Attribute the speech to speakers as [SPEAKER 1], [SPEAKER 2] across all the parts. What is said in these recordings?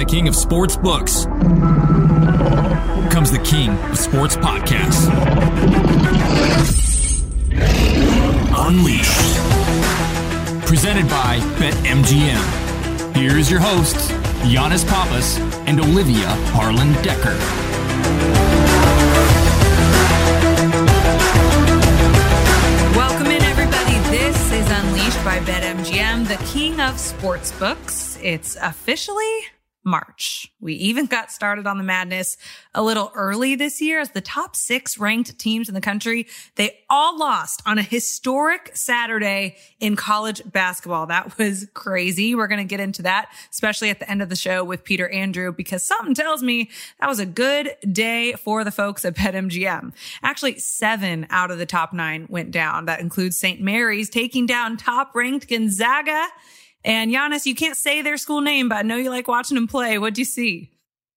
[SPEAKER 1] The king of sports books comes the king of sports podcasts. Unleashed. Presented by BetMGM. Here's your hosts, Yannis Pappas and Olivia Harlan Decker.
[SPEAKER 2] Welcome in, everybody. This is Unleashed by BetMGM, the king of sports books. It's officially March. We even got started on the madness a little early this year as the top six ranked teams in the country, they all lost on a historic Saturday in college basketball. That was crazy. We're going to get into that, especially at the end of the show with Peter Andrew, because something tells me that was a good day for the folks at BetMGM. Actually, seven out of the top nine went down. That includes St. Mary's taking down top ranked Gonzaga and Yannis, you can't say their school name, but I know you like watching them play. What'd you see?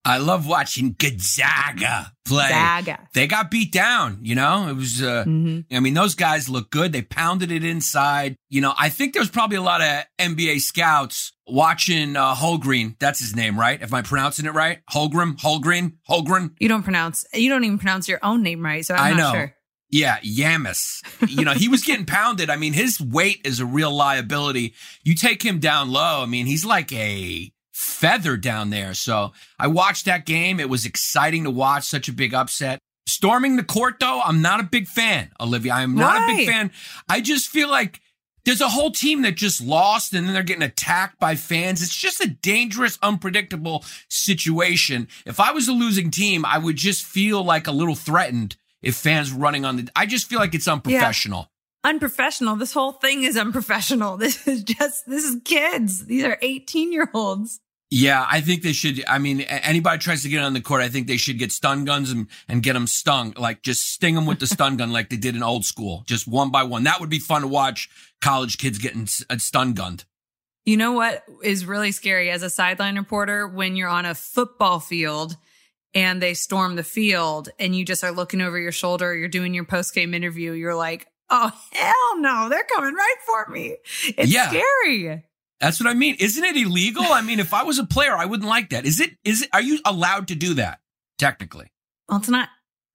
[SPEAKER 3] I love watching Gonzaga play.
[SPEAKER 2] Gonzaga.
[SPEAKER 3] They got beat down, you know? It was, uh, mm-hmm. I mean, those guys look good. They pounded it inside. You know, I think there's probably a lot of NBA scouts watching, uh, Holgreen. That's his name, right? If I'm pronouncing it right? Holgrim, Holgreen, Holgren.
[SPEAKER 2] You don't pronounce, you don't even pronounce your own name right. So I'm
[SPEAKER 3] I know.
[SPEAKER 2] sure.
[SPEAKER 3] Yeah, Yannis. You know, he was getting pounded. I mean, his weight is a real liability. You take him down low. I mean, he's like a feather down there. So I watched that game. It was exciting to watch such a big upset. Storming the court, though, I'm not a big fan, Olivia. I am not
[SPEAKER 2] right.
[SPEAKER 3] a big fan. I just feel like there's a whole team that just lost and then they're getting attacked by fans. It's just a dangerous, unpredictable situation. If I was a losing team, I would just feel like a little threatened if fans running on the I just feel like it's unprofessional.
[SPEAKER 2] Yeah. Unprofessional. This whole thing is unprofessional. This is just this is kids. These are 18 year olds.
[SPEAKER 3] Yeah, I think they should. I mean, anybody tries to get on the court, I think they should get stun guns and, and get them stung. Like just sting them with the stun gun like they did in old school, just one by one. That would be fun to watch college kids getting uh, stun gunned.
[SPEAKER 2] You know what is really scary as a sideline reporter when you're on a football field and they storm the field and you just are looking over your shoulder, you're doing your post game interview, you're like, oh, hell no, they're coming right for me. It's
[SPEAKER 3] Yeah.
[SPEAKER 2] scary.
[SPEAKER 3] That's what I mean. Isn't it illegal? I mean, if I was a player, I wouldn't like that. Is it? Is it? Are you allowed to do that? Technically,
[SPEAKER 2] Well, it's not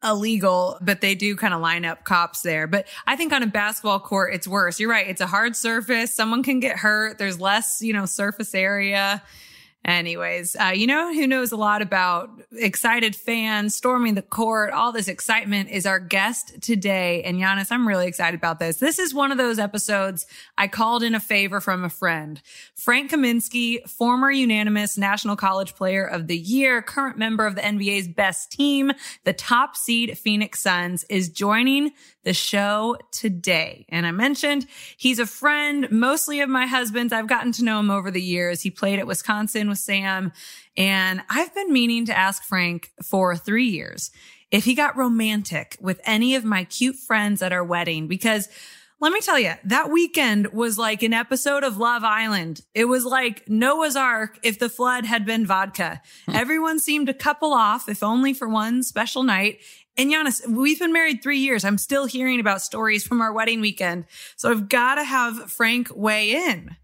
[SPEAKER 2] illegal, but they do kind of line up cops there. But I think on a basketball court, it's worse. You're right. It's a hard surface. Someone can get hurt. There's less, you know, surface area. Anyways, uh, you know who knows a lot about excited fans storming the court, all this excitement is our guest today. And Yannis, I'm really excited about this. This is one of those episodes I called in a favor from a friend. Frank Kaminsky, former unanimous National College Player of the Year, current member of the NBA's best team, the top seed Phoenix Suns, is joining the show today. And I mentioned he's a friend, mostly of my husband's. I've gotten to know him over the years. He played at Wisconsin Sam. And I've been meaning to ask Frank for three years if he got romantic with any of my cute friends at our wedding because let me tell you, that weekend was like an episode of Love Island. It was like Noah's Ark if the flood had been vodka. Hmm. Everyone seemed to couple off, if only for one special night. And Yannis, we've been married three years. I'm still hearing about stories from our wedding weekend. So I've got to have Frank weigh in.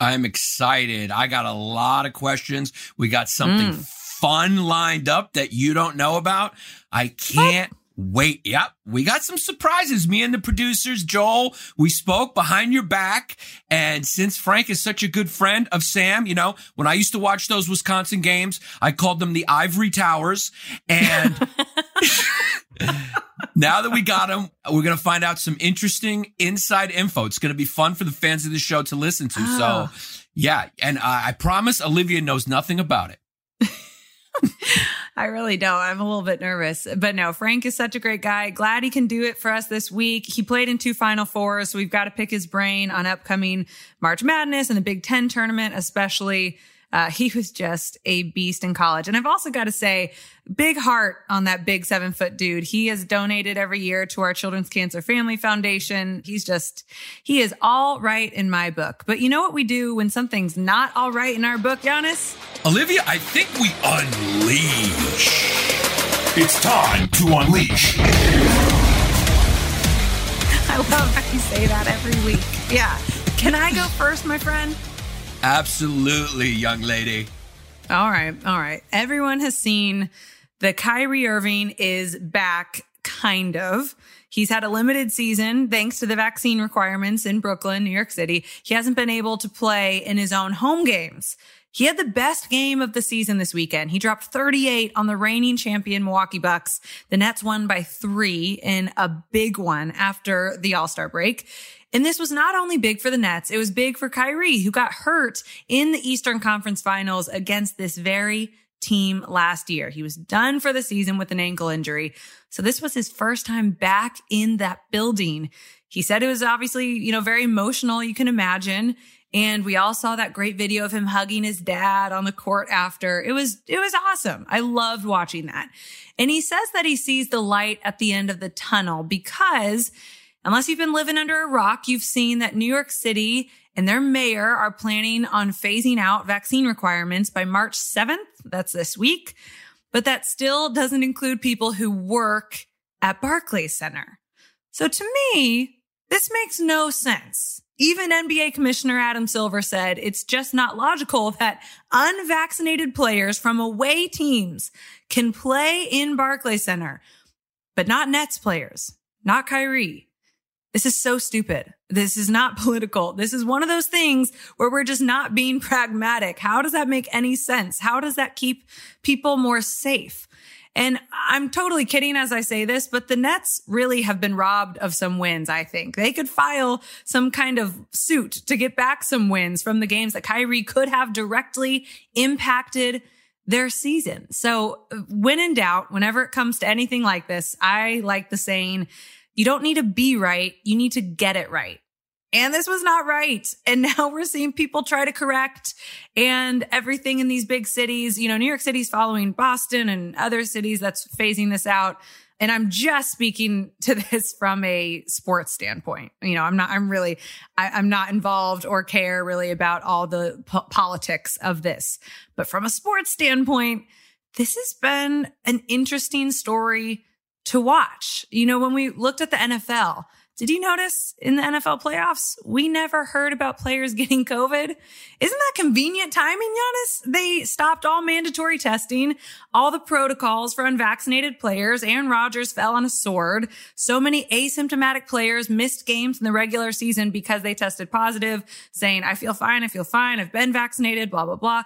[SPEAKER 3] I'm excited. I got a lot of questions. We got something mm. fun lined up that you don't know about. I can't. Wait, yep. We got some surprises. Me and the producers, Joel, we spoke behind your back. And since Frank is such a good friend of Sam, you know, when I used to watch those Wisconsin games, I called them the Ivory Towers. And now that we got him, we're going to find out some interesting inside info. It's going to be fun for the fans of the show to listen to.
[SPEAKER 2] Ah.
[SPEAKER 3] So, yeah. And uh, I promise Olivia knows nothing about it.
[SPEAKER 2] I really don't. I'm a little bit nervous. But no, Frank is such a great guy. Glad he can do it for us this week. He played in two Final Fours, so we've got to pick his brain on upcoming March Madness and the Big Ten tournament, especially. Uh, he was just a beast in college. And I've also got to say, big heart on that big seven foot dude. He has donated every year to our Children's Cancer Family Foundation. He's just, he is all right in my book. But you know what we do when something's not all right in our book, Yannis?
[SPEAKER 3] Olivia, I think we unleash.
[SPEAKER 4] It's time to unleash.
[SPEAKER 2] I love how you say that every week. Yeah. Can I go first, my friend?
[SPEAKER 3] Absolutely, young lady.
[SPEAKER 2] All right. All right. Everyone has seen that Kyrie Irving is back, kind of. He's had a limited season thanks to the vaccine requirements in Brooklyn, New York City. He hasn't been able to play in his own home games. He had the best game of the season this weekend. He dropped 38 on the reigning champion Milwaukee Bucks. The Nets won by three in a big one after the All-Star break. And this was not only big for the Nets, it was big for Kyrie, who got hurt in the Eastern Conference Finals against this very team last year. He was done for the season with an ankle injury. So this was his first time back in that building. He said it was obviously, you know, very emotional, you can imagine. And we all saw that great video of him hugging his dad on the court after. It was, it was awesome. I loved watching that. And he says that he sees the light at the end of the tunnel because Unless you've been living under a rock, you've seen that New York City and their mayor are planning on phasing out vaccine requirements by March 7th. That's this week. But that still doesn't include people who work at Barclays Center. So to me, this makes no sense. Even NBA Commissioner Adam Silver said it's just not logical that unvaccinated players from away teams can play in Barclays Center, but not Nets players, not Kyrie, this is so stupid. This is not political. This is one of those things where we're just not being pragmatic. How does that make any sense? How does that keep people more safe? And I'm totally kidding as I say this, but the Nets really have been robbed of some wins, I think. They could file some kind of suit to get back some wins from the games that Kyrie could have directly impacted their season. So uh, when in doubt, whenever it comes to anything like this, I like the saying, you don't need to be right. You need to get it right. And this was not right. And now we're seeing people try to correct and everything in these big cities. You know, New York City's following Boston and other cities that's phasing this out. And I'm just speaking to this from a sports standpoint. You know, I'm not, I'm really, I, am not involved or care really about all the po- politics of this. But from a sports standpoint, this has been an interesting story to watch. You know, when we looked at the NFL, did you notice in the NFL playoffs, we never heard about players getting COVID? Isn't that convenient timing, Yannis? They stopped all mandatory testing, all the protocols for unvaccinated players. Aaron Rodgers fell on a sword. So many asymptomatic players missed games in the regular season because they tested positive, saying, I feel fine. I feel fine. I've been vaccinated, blah, blah, blah.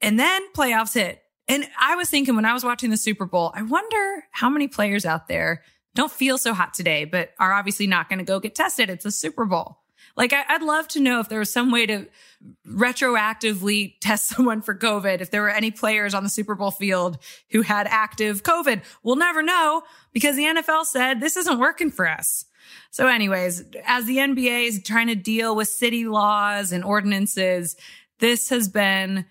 [SPEAKER 2] And then playoffs hit and I was thinking when I was watching the Super Bowl, I wonder how many players out there don't feel so hot today, but are obviously not going to go get tested. It's a Super Bowl. Like, I, would love to know if there was some way to retroactively test someone for COVID, if there were any players on the Super Bowl field who had active COVID. We'll never know because the NFL said this isn't working for us. So anyways, as the NBA is trying to deal with city laws and ordinances, this has been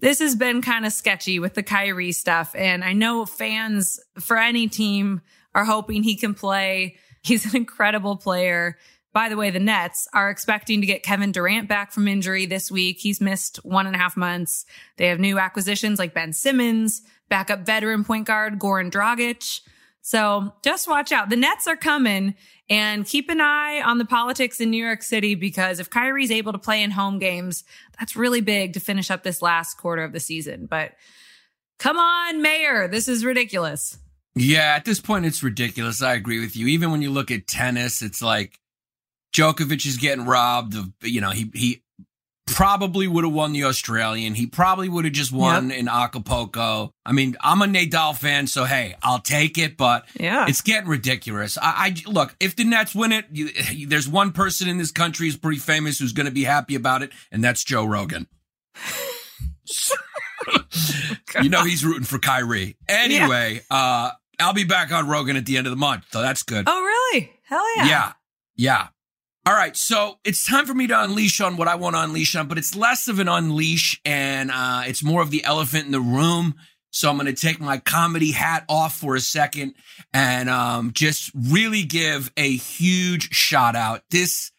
[SPEAKER 2] this has been kind of sketchy with the Kyrie stuff. And I know fans for any team are hoping he can play. He's an incredible player. By the way, the Nets are expecting to get Kevin Durant back from injury this week. He's missed one and a half months. They have new acquisitions like Ben Simmons, backup veteran point guard Goran Dragic. So just watch out. The Nets are coming and keep an eye on the politics in New York City because if Kyrie's able to play in home games, that's really big to finish up this last quarter of the season. But come on, Mayor, this is ridiculous.
[SPEAKER 3] Yeah, at this point, it's ridiculous. I agree with you. Even when you look at tennis, it's like Djokovic is getting robbed of, you know, he, he probably would have won the Australian. He probably would have just won yep. in Acapulco. I mean, I'm a Nadal fan, so hey, I'll take it, but yeah. it's getting ridiculous. I, I look, if the Nets win it, you, there's one person in this country who's pretty famous who's going to be happy about it, and that's Joe Rogan. you know he's rooting for Kyrie. Anyway, uh, I'll be back on Rogan at the end of the month, so that's good.
[SPEAKER 2] Oh, really? Hell yeah.
[SPEAKER 3] Yeah. Yeah. All right. So it's time for me to unleash on what I want to unleash on, but it's less of an unleash and uh, it's more of the elephant in the room. So I'm going to take my comedy hat off for a second and um, just really give a huge shout out. This,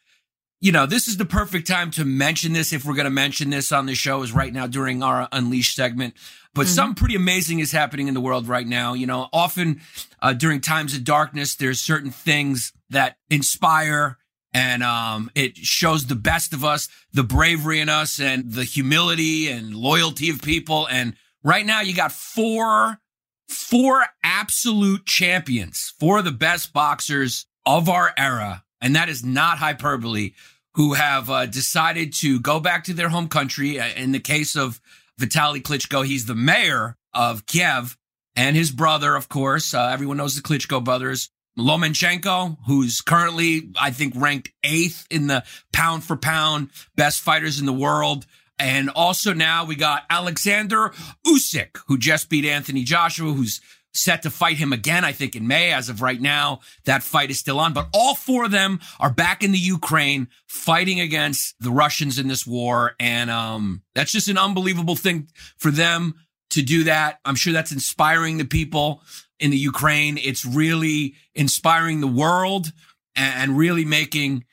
[SPEAKER 3] you know, this is the perfect time to mention this if we're going to mention this on the show is right now during our Unleash segment. But
[SPEAKER 2] Mm-hmm.
[SPEAKER 3] something pretty amazing is happening in the world right now. You know, often uh, during times of darkness, there's certain things that inspire and um, it shows the best of us, the bravery in us, and the humility and loyalty of people. And right now, you got four, four absolute champions, four of the best boxers of our era, and that is not hyperbole. Who have uh, decided to go back to their home country? Uh, In the case of Vitaly Klitschko, he's the mayor of Kiev, and his brother, of course. Uh, everyone knows the Klitschko brothers. Lomachenko, who's currently, I think, ranked eighth in the pound for pound best fighters in the world. And also now we got Alexander Usyk, who just beat Anthony Joshua, who's set to fight him again, I think in May. As of right now, that fight is still on, but all four of them are back in the Ukraine fighting against the Russians in this war. And, um, that's just an unbelievable thing for them to do that. I'm sure that's inspiring the people in the Ukraine. It's really inspiring the world and really making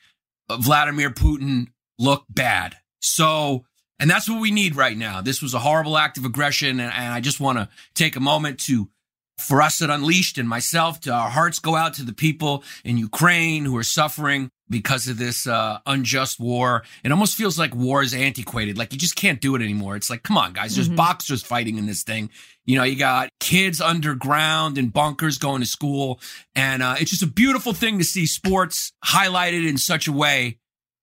[SPEAKER 3] Vladimir Putin look bad. So, and that's what we need right now. This was a horrible act of aggression. And, I just want to take a moment to, for us at Unleashed and myself, to our hearts go out to the people in Ukraine who are suffering because of this uh, unjust war. It almost feels like war is antiquated. Like you just can't do it anymore. It's like, come on, guys, there's boxers fighting in this thing. You know, you got kids underground in bunkers going to school. And uh, it's just a beautiful thing to see sports highlighted in such a way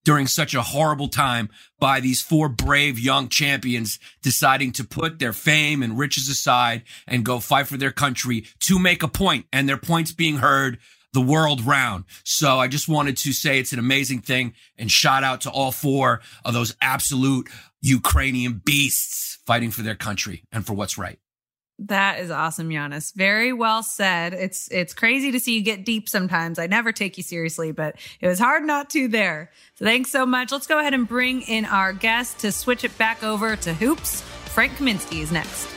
[SPEAKER 3] during such a horrible time by these four brave young champions deciding to put their fame and riches aside and go fight for their country to make a point and their points being heard the world round. So I just wanted to say it's an amazing thing and shout out to all four of those absolute Ukrainian beasts fighting for their country and for what's right.
[SPEAKER 2] That is awesome, Yannis. Very well said. It's it's crazy to see you get deep sometimes. I never take you seriously, but it was hard not to there. So thanks so much. Let's go ahead and bring in our guest to switch it back over to hoops. Frank Kaminsky is next.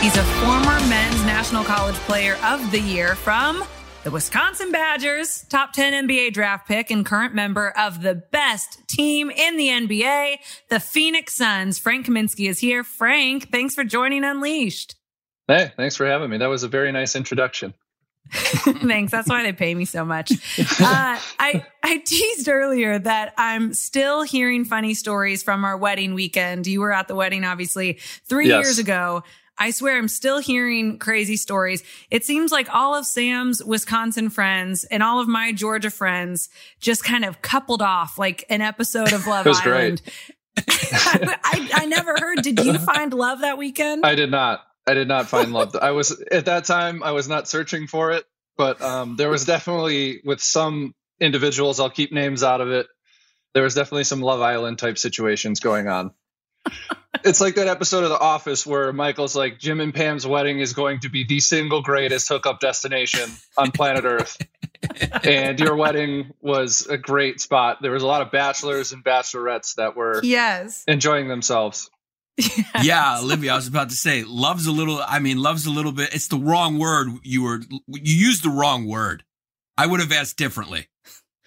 [SPEAKER 2] He's a former men's national college player of the year from the Wisconsin Badgers, top 10 NBA draft pick and current member of the best team in the NBA, the Phoenix Suns. Frank Kaminsky is here. Frank, thanks for joining Unleashed.
[SPEAKER 5] Hey, thanks for having me. That was a very nice introduction.
[SPEAKER 2] Thanks. That's why they pay me so much. Uh, I I teased earlier that I'm still hearing funny stories from our wedding weekend. You were at the wedding, obviously, three
[SPEAKER 5] Yes.
[SPEAKER 2] years ago. I swear I'm still hearing crazy stories. It seems like all of Sam's Wisconsin friends and all of my Georgia friends just kind of coupled off like an episode of Love
[SPEAKER 5] It was
[SPEAKER 2] Island. I, I, I never heard. Did you find love that weekend?
[SPEAKER 5] I did not. I did not find love. I was at that time. I was not searching for it, but um, there was definitely with some individuals. I'll keep names out of it. There was definitely some Love Island type situations going on. It's like that episode of The Office where Michael's like, Jim and Pam's wedding is going to be the single greatest hookup destination on planet Earth. and your wedding was a great spot. There was a lot of bachelors and bachelorettes that were
[SPEAKER 2] yes.
[SPEAKER 5] enjoying themselves.
[SPEAKER 3] yeah, Olivia, I was about to say, love's a little, I mean, love's a little bit, it's the wrong word. You were, you used the wrong word. I would have asked differently.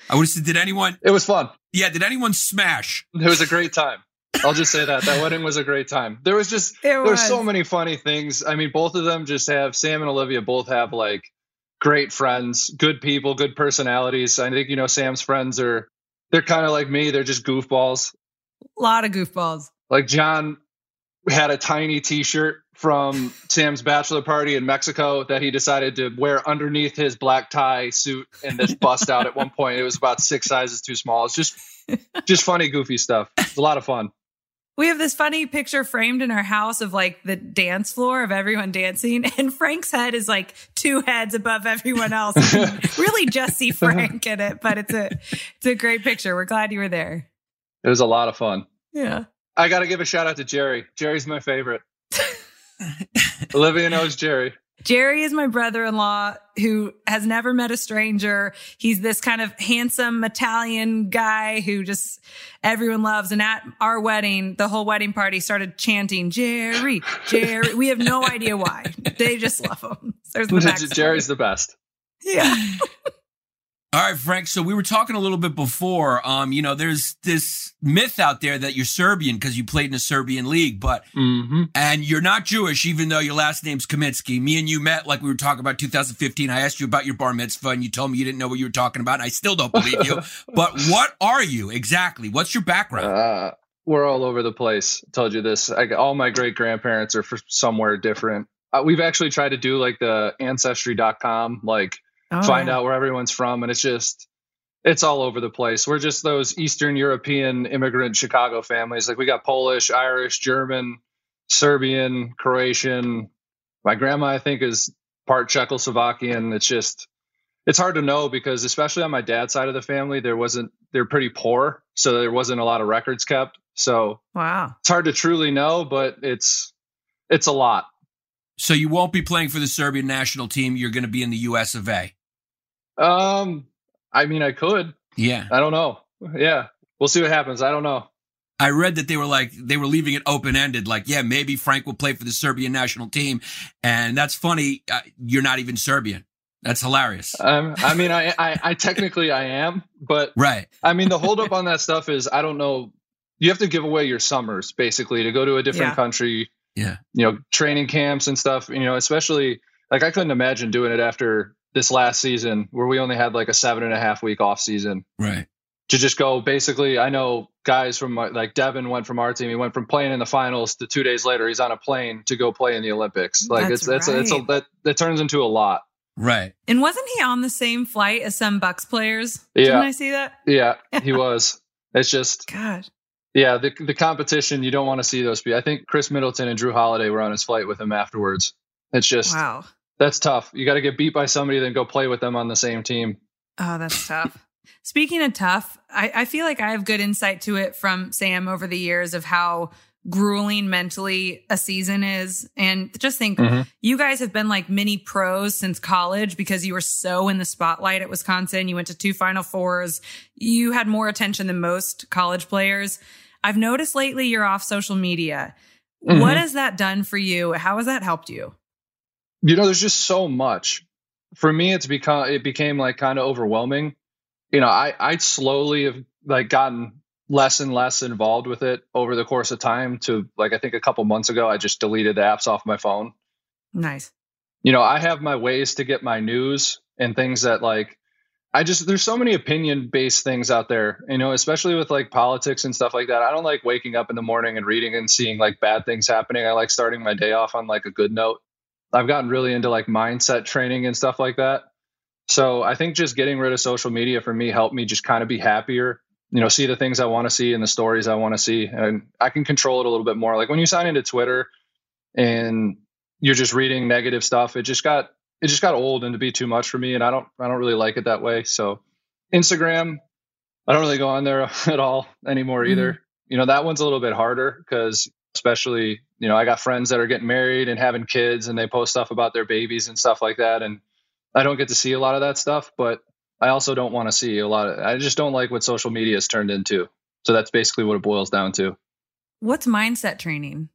[SPEAKER 3] I would have said, did anyone,
[SPEAKER 5] It was fun.
[SPEAKER 3] yeah, did anyone smash?
[SPEAKER 5] It was a great time. I'll just say that that wedding was a great time. There was just there
[SPEAKER 2] was.
[SPEAKER 5] were so many funny things. I mean, both of them just have Sam and Olivia both have like great friends, good people, good personalities. I think you know Sam's friends are they're kind of like me. They're just goofballs.
[SPEAKER 2] A lot of goofballs.
[SPEAKER 5] Like John had a tiny T-shirt from Sam's bachelor party in Mexico that he decided to wear underneath his black tie suit and just bust out at one point. It was about six sizes too small. It's just just funny, goofy stuff. It's a lot of fun.
[SPEAKER 2] We have this funny picture framed in our house of like the dance floor of everyone dancing, and Frank's head is like two heads above everyone else. Really just see Frank in it, but it's a it's a great picture. We're glad you were there.
[SPEAKER 5] It was a lot of fun.
[SPEAKER 2] Yeah.
[SPEAKER 5] I got to give a shout out to Jerry. Jerry's my favorite. Olivia knows Jerry.
[SPEAKER 2] Jerry is my brother in law who has never met a stranger. He's this kind of handsome Italian guy who just everyone loves. And at our wedding, the whole wedding party started chanting, Jerry, Jerry. We have no idea why. They just love him. There's the backstory.
[SPEAKER 5] Jerry's the best.
[SPEAKER 2] Yeah.
[SPEAKER 3] All right, Frank. So we were talking a little bit before. Um, you know, there's this myth out there that you're Serbian because you played in a Serbian league, but
[SPEAKER 5] Mm-hmm.
[SPEAKER 3] and you're not Jewish, even though your last name's Kaminsky. Me and you met like we were talking about 2015. I asked you about your bar mitzvah, and you told me you didn't know what you were talking about. I still don't believe you. but what are you exactly? What's your background?
[SPEAKER 5] Uh, we're all over the place. I told you this. I, all my great grandparents are from somewhere different. Uh, we've actually tried to do like the ancestry.com, like
[SPEAKER 2] Oh,
[SPEAKER 5] find
[SPEAKER 2] yeah.
[SPEAKER 5] out where everyone's from, and it's just it's all over the place. We're just those Eastern European immigrant Chicago families. Like we got Polish, Irish, German, Serbian, Croatian. My grandma, I think, is part Czechoslovakian. It's just it's hard to know because especially on my dad's side of the family, there wasn't they're pretty poor, so there wasn't a lot of records kept. So
[SPEAKER 2] Wow.
[SPEAKER 5] it's hard to truly know, but it's it's a lot.
[SPEAKER 3] So you won't be playing for the Serbian national team. You're going to be in the U.S. of A.
[SPEAKER 5] Um, I mean, I could.
[SPEAKER 3] Yeah.
[SPEAKER 5] I don't know. Yeah, we'll see what happens. I don't know.
[SPEAKER 3] I read that they were like they were leaving it open ended. Like, yeah, maybe Frank will play for the Serbian national team, and that's funny. Uh, you're not even Serbian. That's hilarious.
[SPEAKER 5] Um, I mean, I, I, I technically I am, but
[SPEAKER 3] right.
[SPEAKER 5] I mean, the holdup on that stuff is I don't know. You have to give away your summers basically to go to a different
[SPEAKER 2] Yeah.
[SPEAKER 5] country.
[SPEAKER 3] Yeah.
[SPEAKER 5] You know, training camps and stuff. You know, especially like I couldn't imagine doing it after this last season where we only had like a seven and a half week off season
[SPEAKER 3] Right.
[SPEAKER 5] to just go. Basically, I know guys from uh, like Devin went from our team. He went from playing in the finals to two days later he's on a plane to go play in the Olympics. Like
[SPEAKER 2] That's
[SPEAKER 5] it's it's a, it's a that that turns into a lot.
[SPEAKER 3] Right.
[SPEAKER 2] And wasn't he on the same flight as some Bucks players?
[SPEAKER 5] Yeah.
[SPEAKER 2] Didn't I see that?
[SPEAKER 5] Yeah, he was. It's just
[SPEAKER 2] God.
[SPEAKER 5] Yeah, the the competition you don't want to see those people. I think Khris Middleton and Jrue Holiday were on his flight with him afterwards. It's just
[SPEAKER 2] Wow.
[SPEAKER 5] That's tough. You got to get beat by somebody, then go play with them on the same team.
[SPEAKER 2] Oh, that's tough. Speaking of tough, I, I feel like I have good insight to it from Sam over the years of how grueling mentally a season is. And just think
[SPEAKER 5] Mhm.
[SPEAKER 2] you guys have been like mini pros since college because you were so in the spotlight at Wisconsin. You went to two Final Fours. You had more attention than most college players. I've noticed lately you're off social media. What
[SPEAKER 5] Mhm.
[SPEAKER 2] has that done for you? How has that helped you?
[SPEAKER 5] You know, there's just so much. For me, it's become it became like kind of overwhelming. You know, I I slowly have like gotten less and less involved with it over the course of time. To like, I think a couple months ago, I just deleted the apps off my phone.
[SPEAKER 2] Nice.
[SPEAKER 5] you know, I have my ways to get my news and things that like I just there's so many opinion based things out there, you know, especially with like politics and stuff like that. I don't like waking up in the morning and reading and seeing like bad things happening. I like starting my day off on like a good note. I've gotten really into like mindset training and stuff like that. So I think just getting rid of social media for me helped me just kind of be happier, you know, see the things I want to see and the stories I want to see. And I can control it a little bit more. Like when you sign into Twitter and you're just reading negative stuff, it just got it just got old and to be too much for me. And I don't I don't really like it that way. So Instagram, I don't really go on there at all anymore mm-hmm. either. You know, that one's a little bit harder because especially, you know, I got friends that are getting married and having kids and they post stuff about their babies and stuff like that. And I don't get to see a lot of that stuff, but I also don't want to see a lot of I just don't like what social media has turned into. So that's basically what it boils down to.
[SPEAKER 2] What's mindset training?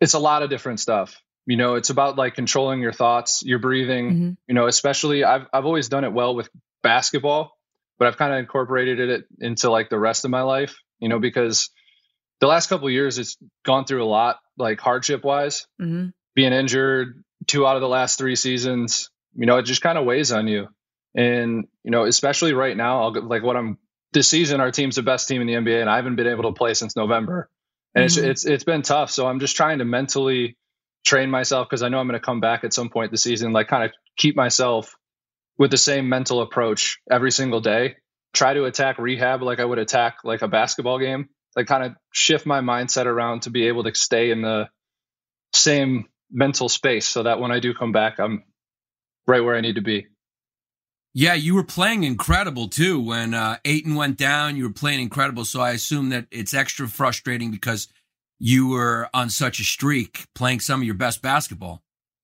[SPEAKER 5] It's a lot of different stuff. You know, it's about like controlling your thoughts, your breathing,
[SPEAKER 2] Mhm.
[SPEAKER 5] you know, especially I've I've always done it well with basketball, but I've kind of incorporated it into like the rest of my life, you know, because the last couple of years it's gone through a lot like hardship wise,
[SPEAKER 2] hmm
[SPEAKER 5] being injured two out of the last three seasons, you know, it just kind of weighs on you. And, you know, especially right now, I'll, like what I'm this season, our team's the best team in the NBA and I haven't been able to play since November. And
[SPEAKER 2] Mhm.
[SPEAKER 5] it's, it's, it's been tough. So I'm just trying to mentally train myself because I know I'm going to come back at some point this season, like kind of keep myself with the same mental approach every single day. Try to attack rehab like I would attack like a basketball game. Like kind of shift my mindset around to be able to stay in the same mental space so that when I do come back, I'm right where I need to be.
[SPEAKER 3] Yeah, you were playing incredible too. When uh, Ayton went down, you were playing incredible. So I assume that it's extra frustrating because you were on such a streak, playing some of your best basketball.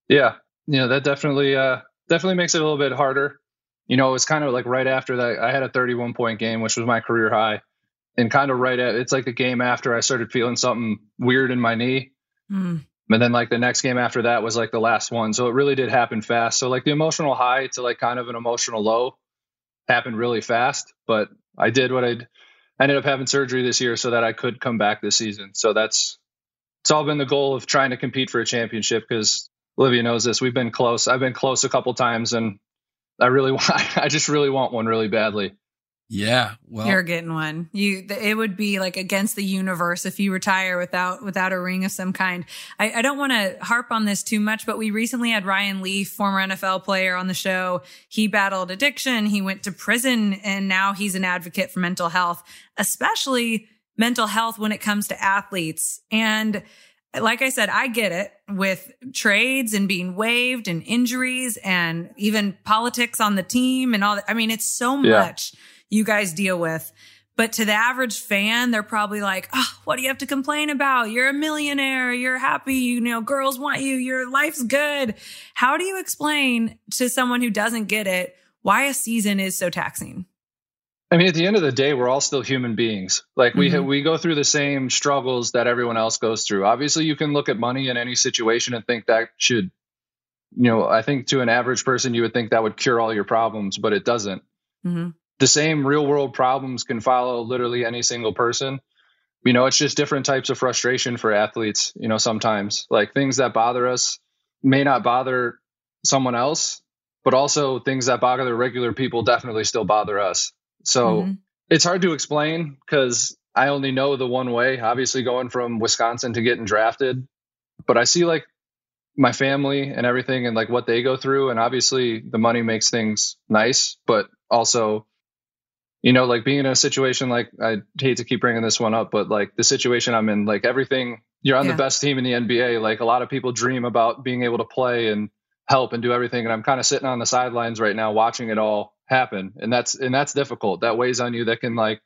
[SPEAKER 5] Yeah, yeah, that definitely uh, definitely makes it a little bit harder. You know, it was kind of like right after that. I had a 31 point game, which was my career high, and kind of right at it's like the game after I started feeling something weird in my knee. Mm. And then like the next game after that was like the last one. So it really did happen fast. So like the emotional high to like kind of an emotional low happened really fast. But I did what I'd ended up having surgery this year so that I could come back this season. So that's it's all been the goal of trying to compete for a championship because Olivia knows this. We've been close. I've been close a couple times and I really want I just really want one really badly.
[SPEAKER 3] Yeah, well,
[SPEAKER 2] you're getting one. You, it would be like against the universe if you retire without without a ring of some kind. I, I don't want to harp on this too much, but we recently had Ryan Leaf, former NFL player, on the show. He battled addiction. He went to prison, and now he's an advocate for mental health, especially mental health when it comes to athletes. And like I said, I get it with trades and being waived and injuries and even politics on the team and all that. I mean, it's so yeah. much you guys deal with. But to the average fan, they're probably like, oh, what do you have to complain about? You're a millionaire. You're happy. You know, girls want you. Your life's good. How do you explain to someone who doesn't get it why a season is so taxing?
[SPEAKER 5] I mean, at the end of the day, we're all still human beings. Like we mm-hmm. we go through the same struggles that everyone else goes through. Obviously, you can look at money in any situation and think that should, you know, I think to an average person, you would think that would cure all your problems, but it doesn't. Mm-hmm the same real world problems can follow literally any single person. You know, it's just different types of frustration for athletes, you know, sometimes like things that bother us may not bother someone else, but also things that bother regular people definitely still bother us. So mm-hmm. it's hard to explain because I only know the one way, obviously going from Wisconsin to getting drafted. But I see like my family and everything and like what they go through. And obviously the money makes things nice, but also you know, like being in a situation like I hate to keep bringing this one up, but like the situation I'm in, like everything, you're on yeah. the best team in the NBA. Like a lot of people dream about being able to play and help and do everything. And I'm kind of sitting on the sidelines right now watching it all happen. And that's, and that's difficult. That weighs on you. That can like,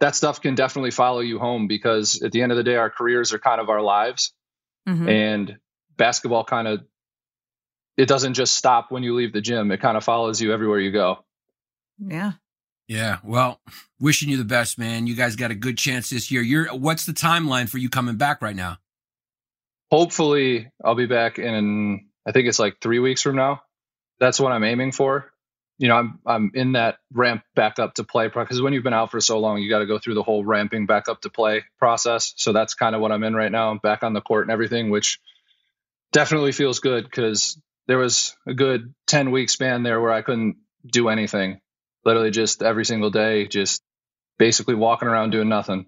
[SPEAKER 5] that stuff can definitely follow you home because at the end of the day, our careers are kind of our lives. Mm-hmm. And basketball kind of, it doesn't just stop when you leave the gym. It kind of follows you everywhere you go.
[SPEAKER 2] Yeah.
[SPEAKER 3] Yeah. Well, wishing you the best, man. You guys got a good chance this year. You're what's the timeline for you coming back right now?
[SPEAKER 5] Hopefully, I'll be back in I think it's like 3 weeks from now. That's what I'm aiming for. You know, I'm I'm in that ramp back up to play because when you've been out for so long, you got to go through the whole ramping back up to play process. So that's kind of what I'm in right now. I'm back on the court and everything, which definitely feels good because there was a good 10 week span there where I couldn't do anything literally just every single day, just basically walking around doing nothing.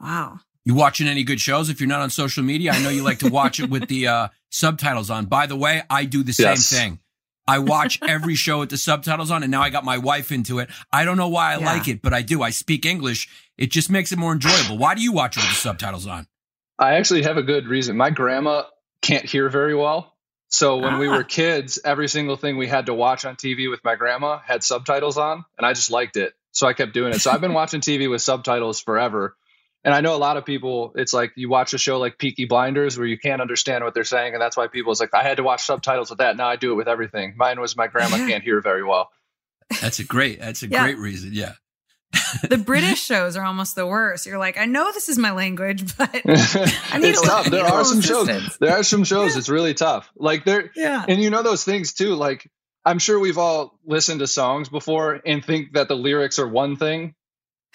[SPEAKER 2] Wow.
[SPEAKER 3] You watching any good shows? If you're not on social media, I know you like to watch it with the uh, subtitles on. By the way, I do the same yes. thing. I watch every show with the subtitles on, and now I got my wife into it. I don't know why I yeah. like it, but I do. I speak English. It just makes it more enjoyable. Why do you watch it with the subtitles on?
[SPEAKER 5] I actually have a good reason. My grandma can't hear very well. So when ah. we were ah. kids, every single thing we had to watch on TV with my grandma had subtitles on, and I just liked it. So I kept doing it. So I've been watching TV with subtitles forever. And I know a lot of people, it's like you watch a show like Peaky Blinders where you can't understand what they're saying. And that's why people, it's like, I had to watch subtitles with that. Now I do it with everything. Mine was my grandma can't hear very well.
[SPEAKER 3] That's a great, that's a yeah. great reason. Yeah
[SPEAKER 2] the British shows are almost the worst. You're like, I know this is my language, but I need
[SPEAKER 5] it's
[SPEAKER 2] a
[SPEAKER 5] tough. There are some shows. There are some shows. Yeah. It's really tough. Like there,
[SPEAKER 2] yeah.
[SPEAKER 5] And you know those things too. Like I'm sure we've all listened to songs before and think that the lyrics are one thing,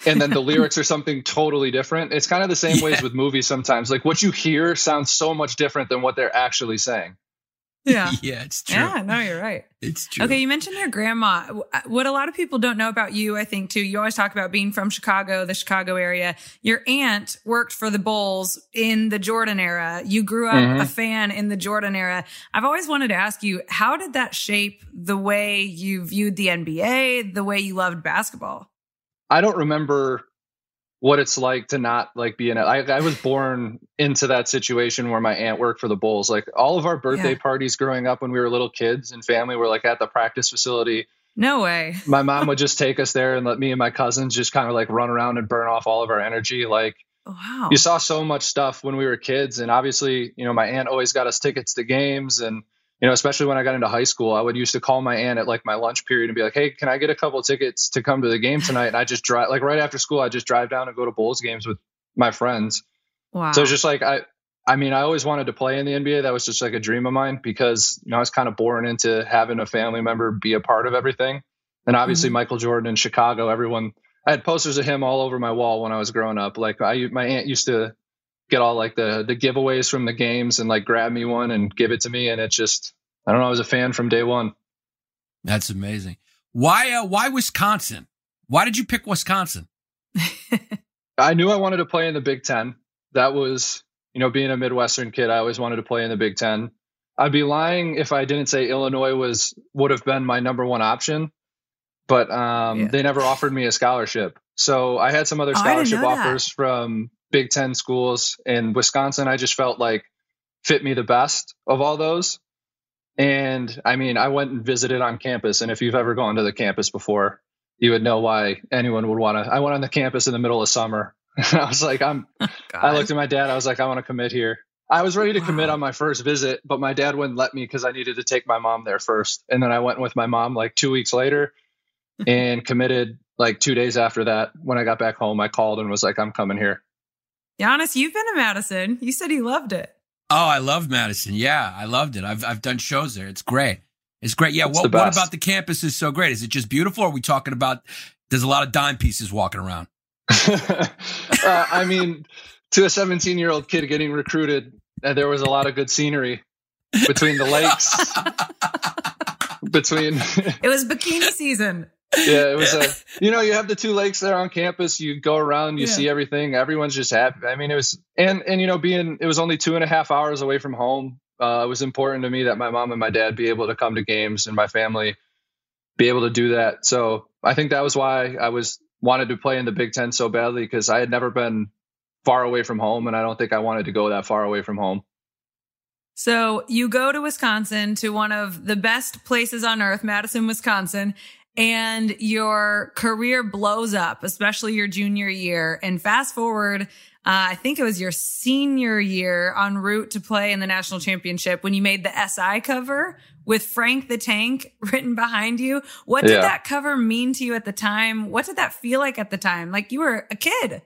[SPEAKER 5] and then the lyrics are something totally different. It's kind of the same yeah. ways with movies sometimes. Like what you hear sounds so much different than what they're actually saying.
[SPEAKER 2] Yeah.
[SPEAKER 3] yeah, it's true.
[SPEAKER 2] Yeah, no, you're right.
[SPEAKER 3] It's true.
[SPEAKER 2] Okay, you mentioned your grandma. Uh, what a lot of people don't know about you, I think, too, you always talk about being from Chicago, the Chicago area. Your aunt worked for the Bulls in the Jordan era. You grew up mm-hmm. a fan in the Jordan era. I've always wanted to ask you, how did that shape the way you viewed the NBA, the way you loved basketball?
[SPEAKER 5] I don't remember what it's like to not like be in it. I, I was born into that situation where my aunt worked for the Bulls. Like all of our birthday
[SPEAKER 2] Yeah.
[SPEAKER 5] parties growing up when we were little kids and family were like at the practice facility.
[SPEAKER 2] No way.
[SPEAKER 5] My mom would just take us there and let me and my cousins just kind of like run around and burn off all of our energy. Like oh,
[SPEAKER 2] Wow.
[SPEAKER 5] you saw so much stuff when we were kids and obviously you know my aunt always got us tickets to games and you know especially when i got into high school i would used to call my aunt at like my lunch period and be like hey can i get a couple tickets to come to the game tonight and i just drive like right after school i just drive down and go to bulls games with my friends
[SPEAKER 2] wow.
[SPEAKER 5] so it's just like i i mean i always wanted to play in the nba that was just like a dream of mine because you know i was kind of born into having a family member be a part of everything and obviously
[SPEAKER 2] Mhm.
[SPEAKER 5] michael jordan in chicago everyone I had posters of him all over my wall when I was growing up. Like I, my aunt used to get all like the the giveaways from the games and like grab me one and give it to me, and it just I don't know. I was a fan from day one.
[SPEAKER 3] That's amazing. Why? Uh, why Wisconsin? Why did you pick Wisconsin?
[SPEAKER 5] I knew I wanted to play in the Big Ten. That was you know being a Midwestern kid, I always wanted to play in the Big Ten. I'd be lying if I didn't say Illinois was would have been my number one option, but um,
[SPEAKER 2] Yeah.
[SPEAKER 5] they never offered me a scholarship. So I had some other
[SPEAKER 2] Oh,
[SPEAKER 5] scholarship
[SPEAKER 2] that.
[SPEAKER 5] offers from Big Ten schools, and Wisconsin. I just felt like fit me the best of all those. And I mean, I went and visited on campus, and if you've ever gone to the campus before, you would know why anyone would want to. I went on the campus in the middle of summer. I was like, I'm I looked at my dad. I was like, I want to commit here. I was ready to commit on my first visit, but my dad wouldn't let me because I needed to take my mom there first. And then I went with my mom like two weeks later and committed like two days after that. When I got back home, I called and was like, I'm coming here.
[SPEAKER 2] Yannis, you've been to Madison. You said you loved it.
[SPEAKER 3] Oh, I love Madison. Yeah, I loved it. I've I've done shows there. It's great. It's great. Yeah.
[SPEAKER 5] It's
[SPEAKER 3] What what about the campus is so great? Is it just beautiful? Or are we talking about? There's a lot of dime pieces walking around.
[SPEAKER 5] uh, I mean, to a 17 year old kid getting recruited, uh, there was a lot of good scenery between the lakes, between
[SPEAKER 2] It was bikini season.
[SPEAKER 5] Yeah, it was a. You know, you have the two lakes there on campus. You go around, you
[SPEAKER 2] Yeah.
[SPEAKER 5] see everything. Everyone's just happy. I mean, it was and and you know, being it was only two and a half hours away from home. Uh, it was important to me that my mom and my dad be able to come to games and my family be able to do that. So I think that was why I was wanted to play in the Big Ten so badly because I had never been far away from home, and I don't think I wanted to go that far away from home.
[SPEAKER 2] So you go to Wisconsin to one of the best places on earth, Madison, Wisconsin, and your career blows up, especially your junior year. And fast forward, uh, I think it was your senior year en route to play in the national championship when you made the SI cover with Frank the Tank written behind you. What did
[SPEAKER 5] Yeah.
[SPEAKER 2] that cover mean to you at the time? What did that feel like at the time? Like you were a kid.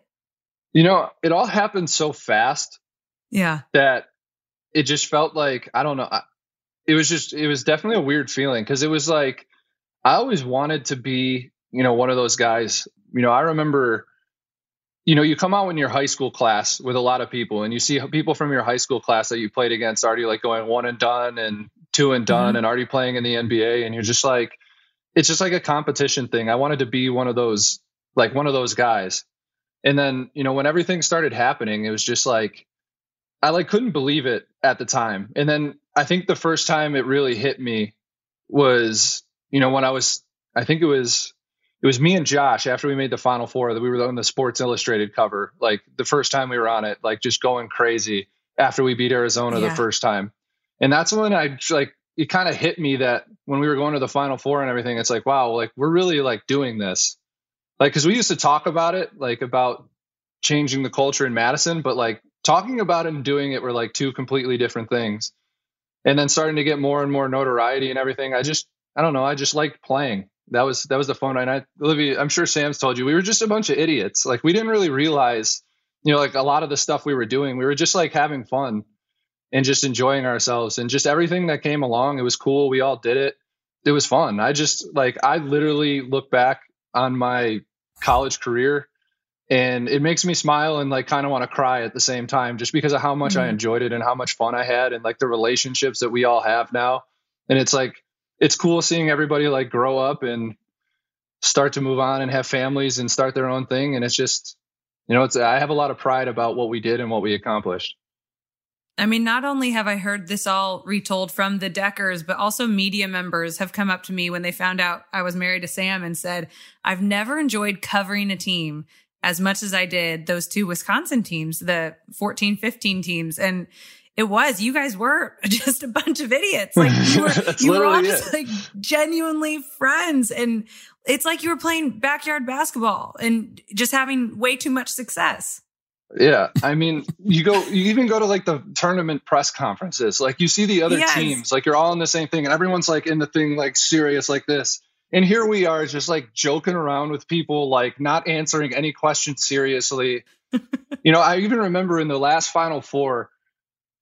[SPEAKER 5] You know, it all happened so fast
[SPEAKER 2] Yeah.
[SPEAKER 5] that it just felt like I don't know. I- It was just it was definitely a weird feeling because it was like I always wanted to be you know one of those guys. You know, I remember. You know, you come out in your high school class with a lot of people, and you see people from your high school class that you played against already like going one and done and two and done,
[SPEAKER 2] Mhm.
[SPEAKER 5] and already playing in the NBA, and you're just like, it's just like a competition thing. I wanted to be one of those, like one of those guys. And then, you know, when everything started happening, it was just like, I like couldn't believe it at the time. And then I think the first time it really hit me was, you know, when I was, I think it was, it was me and Josh after we made the final four that we were on the Sports Illustrated cover. Like the first time we were on it, like just going crazy after we beat Arizona
[SPEAKER 2] Yeah.
[SPEAKER 5] the first time. And that's when I like, it kind of hit me that when we were going to the final four and everything, it's like, wow, like we're really like doing this. Like, cause we used to talk about it, like about changing the culture in Madison, but like talking about it and doing it were like two completely different things. And then starting to get more and more notoriety and everything. I just, I don't know. I just liked playing. That was, that was the fun night. I, Olivia, I'm sure Sam's told you, we were just a bunch of idiots. Like we didn't really realize, you know, like a lot of the stuff we were doing, we were just like having fun and just enjoying ourselves and just everything that came along. It was cool. We all did it. It was fun. I just like, I literally look back on my college career and it makes me smile and like kind of want to cry at the same time just because of how much I
[SPEAKER 2] Mhm.
[SPEAKER 5] enjoyed it and how much fun I had and like the relationships that we all have now. And it's like it's cool seeing everybody like grow up and start to move on and have families and start their own thing and it's just you know it's I have a lot of pride about what we did and what we accomplished.
[SPEAKER 2] I mean, not only have I heard this all retold from the Deckers, but also media members have come up to me when they found out I was married to Sam and said, I've never enjoyed covering a team as much as I did those two Wisconsin teams, the 14 15 teams. And it was, you guys were just a bunch of idiots. Like you were, you were all just it. like genuinely friends. And it's like you were playing backyard basketball and just having way too much success.
[SPEAKER 5] Yeah, I mean, you go, you even go to like the tournament press conferences. Like you see the other yes. teams, like you're all in the same thing, and everyone's like in the thing, like serious, like this. And here we are, just like joking around with people, like not answering any questions seriously. you know, I even remember in the last Final Four,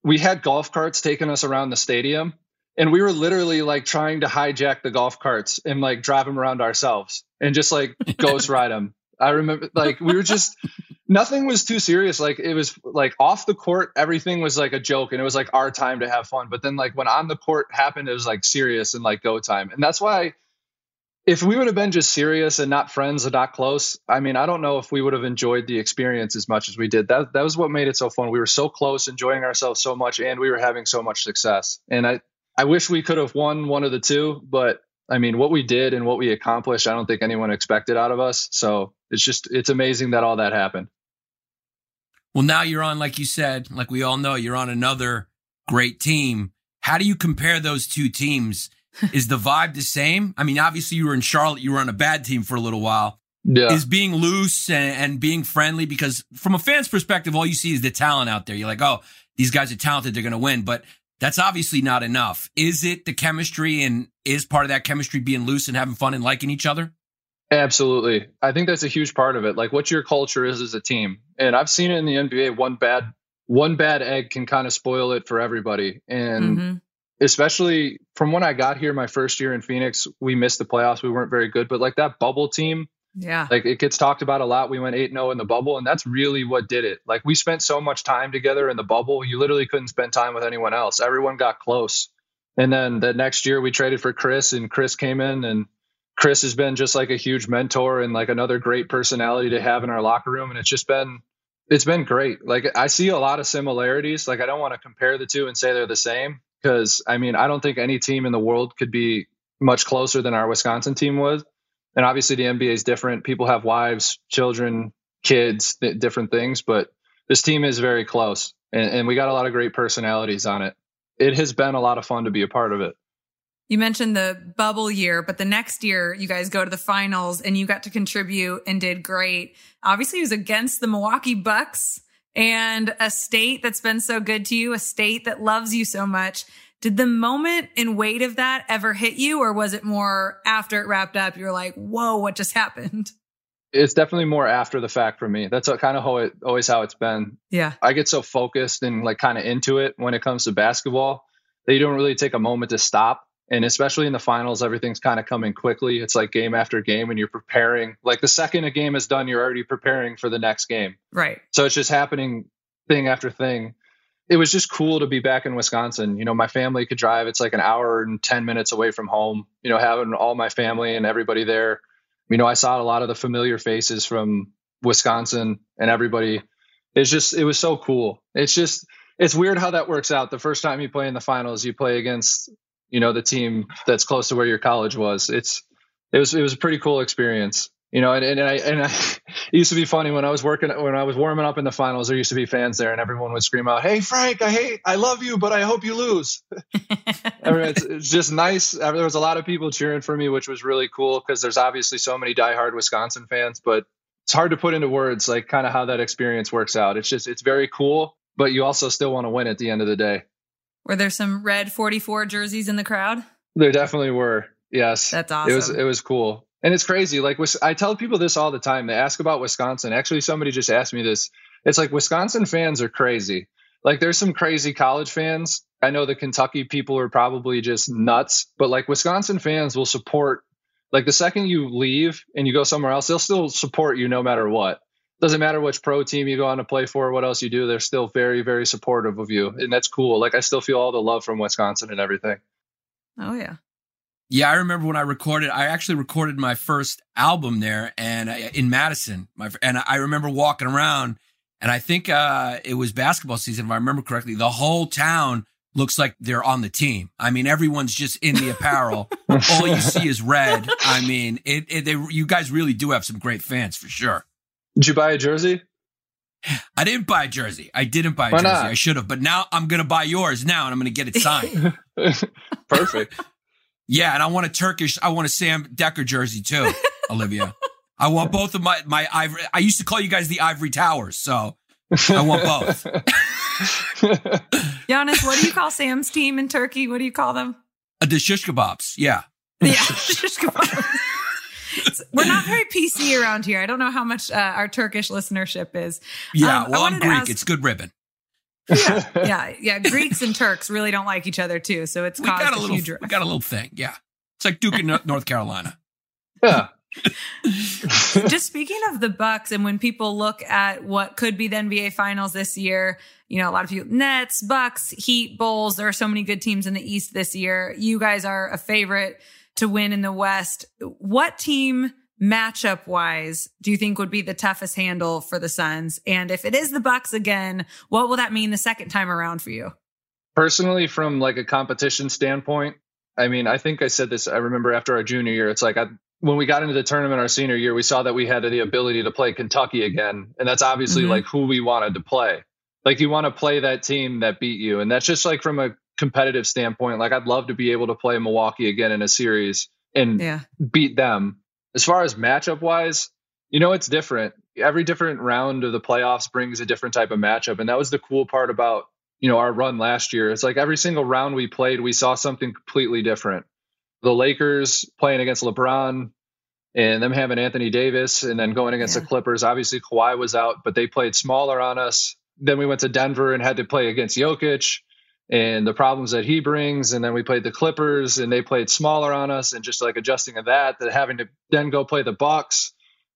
[SPEAKER 5] we had golf carts taking us around the stadium, and we were literally like trying to hijack the golf carts and like drive them around ourselves and just like ghost ride them. I remember like we were just nothing was too serious. Like it was like off the court, everything was like a joke and it was like our time to have fun. But then like when on the court happened, it was like serious and like go time. And that's why if we would have been just serious and not friends and not close, I mean, I don't know if we would have enjoyed the experience as much as we did. That that was what made it so fun. We were so close, enjoying ourselves so much, and we were having so much success. And I I wish we could have won one of the two, but I mean, what we did and what we accomplished, I don't think anyone expected out of us. So it's just it's amazing that all that happened.
[SPEAKER 3] Well, now you're on, like you said, like we all know, you're on another great team. How do you compare those two teams? Is the vibe the same? I mean, obviously you were in Charlotte, you were on a bad team for a little while. Yeah. Is being loose and, and being friendly because from a fan's perspective, all you see is the talent out there. You're like, oh, these guys are talented, they're going to win. But that's obviously not enough. Is it the chemistry and is part of that chemistry being loose and having fun and liking each other?
[SPEAKER 5] Absolutely. I think that's a huge part of it. Like what your culture is as a team. And I've seen it in the NBA one bad one bad egg can kind of spoil it for everybody. And mm-hmm. Especially from when I got here my first year in Phoenix, we missed the playoffs. We weren't very good, but like that bubble team,
[SPEAKER 2] yeah.
[SPEAKER 5] Like it gets talked about a lot. We went 8-0 in the bubble and that's really what did it. Like we spent so much time together in the bubble, you literally couldn't spend time with anyone else. Everyone got close. And then the next year we traded for Chris and Chris came in and Chris has been just like a huge mentor and like another great personality to have in our locker room. And it's just been, it's been great. Like I see a lot of similarities. Like I don't want to compare the two and say they're the same because I mean, I don't think any team in the world could be much closer than our Wisconsin team was. And obviously the NBA is different. People have wives, children, kids, th- different things, but this team is very close and, and we got a lot of great personalities on it. It has been a lot of fun to be a part of it.
[SPEAKER 2] You mentioned the bubble year, but the next year you guys go to the finals and you got to contribute and did great. Obviously, it was against the Milwaukee Bucks and a state that's been so good to you, a state that loves you so much. Did the moment and weight of that ever hit you, or was it more after it wrapped up? You're like, whoa, what just happened?
[SPEAKER 5] It's definitely more after the fact for me. That's kind of how it always how it's been.
[SPEAKER 2] Yeah.
[SPEAKER 5] I get so focused and like kind of into it when it comes to basketball that you don't really take a moment to stop and especially in the finals everything's kind of coming quickly. It's like game after game and you're preparing. Like the second a game is done you're already preparing for the next game.
[SPEAKER 2] Right.
[SPEAKER 5] So it's just happening thing after thing. It was just cool to be back in wisconsin. You know my family could drive it's like an hour and 10 minutes away from home you know having all my family and everybody there. You know i saw a lot of the familiar faces from wisconsin and everybody. It's just it was so cool. It's just it's weird how that works out. The first time you play in the finals you play against you know the team that's close to where your college was. It's it was it was a pretty cool experience. You know, and, and I and I, it used to be funny when I was working when I was warming up in the finals. There used to be fans there, and everyone would scream out, "Hey Frank, I hate, I love you, but I hope you lose." I mean, it's, it's just nice. There was a lot of people cheering for me, which was really cool because there's obviously so many diehard Wisconsin fans, but it's hard to put into words like kind of how that experience works out. It's just it's very cool, but you also still want to win at the end of the day.
[SPEAKER 2] Were there some red 44 jerseys in the crowd?
[SPEAKER 5] There definitely were. Yes.
[SPEAKER 2] That's awesome.
[SPEAKER 5] It was it was cool. And it's crazy. Like I tell people this all the time. They ask about Wisconsin. Actually, somebody just asked me this. It's like Wisconsin fans are crazy. Like there's some crazy college fans. I know the Kentucky people are probably just nuts, but like Wisconsin fans will support like the second you leave and you go somewhere else, they'll still support you no matter what doesn't matter which pro team you go on to play for, what else you do, they're still very, very supportive of you. And that's cool. Like I still feel all the love from Wisconsin and everything.
[SPEAKER 2] Oh yeah.
[SPEAKER 3] Yeah, I remember when I recorded. I actually recorded my first album there, and uh, in Madison. My and I remember walking around, and I think uh, it was basketball season, if I remember correctly. The whole town looks like they're on the team. I mean, everyone's just in the apparel. All you see is red. I mean, it, it. They, you guys really do have some great fans for sure.
[SPEAKER 5] Did you buy a jersey?
[SPEAKER 3] I didn't buy a jersey. I didn't buy a
[SPEAKER 5] Why
[SPEAKER 3] jersey.
[SPEAKER 5] not?
[SPEAKER 3] I should have, but now I'm going to buy yours now and I'm going to get it signed.
[SPEAKER 5] Perfect.
[SPEAKER 3] yeah, and I want a Turkish, I want a Sam Dekker jersey too, Olivia. I want both of my, my ivory. I used to call you guys the Ivory Towers. So I want both.
[SPEAKER 2] Yannis, what do you call Sam's team in Turkey? What do you call them?
[SPEAKER 3] Uh, the shish kebabs. Yeah.
[SPEAKER 2] Yeah, shish kebabs. We're not very PC around here. I don't know how much uh, our Turkish listenership is.
[SPEAKER 3] Yeah.
[SPEAKER 2] Um,
[SPEAKER 3] well, I'm Greek.
[SPEAKER 2] ask-
[SPEAKER 3] it's good ribbon.
[SPEAKER 2] yeah, yeah. Greeks and Turks really don't like each other too, so it's
[SPEAKER 3] We
[SPEAKER 2] caused
[SPEAKER 3] got a
[SPEAKER 2] a
[SPEAKER 3] little,
[SPEAKER 2] huge.
[SPEAKER 3] we got a little thing. Yeah. It's like Duke in North Carolina.
[SPEAKER 5] Yeah.
[SPEAKER 2] Just speaking of the Bucks, and when people look at what could be the NBA Finals this year, you know, a lot of people Nets, Bucks, Heat, Bulls. There are so many good teams in the East this year. You guys are a favorite to win in the West. What team? Matchup wise, do you think would be the toughest handle for the Suns? And if it is the Bucks again, what will that mean the second time around for you?
[SPEAKER 5] Personally, from like a competition standpoint, I mean, I think I said this. I remember after our junior year, it's like I, when we got into the tournament our senior year, we saw that we had the ability to play Kentucky again, and that's obviously
[SPEAKER 2] Mhm.
[SPEAKER 5] like who we wanted to play. Like you want to play that team that beat you, and that's just like from a competitive standpoint. Like I'd love to be able to play Milwaukee again in a series and
[SPEAKER 2] Yeah.
[SPEAKER 5] beat them. As far as matchup wise, you know, it's different. Every different round of the playoffs brings a different type of matchup. And that was the cool part about, you know, our run last year. It's like every single round we played, we saw something completely different. The Lakers playing against LeBron and them having Anthony Davis and then going against
[SPEAKER 2] Yeah.
[SPEAKER 5] the Clippers. Obviously, Kawhi was out, but they played smaller on us. Then we went to Denver and had to play against Jokic and the problems that he brings. And then we played the Clippers and they played smaller on us and just like adjusting to that, that having to then go play the Bucks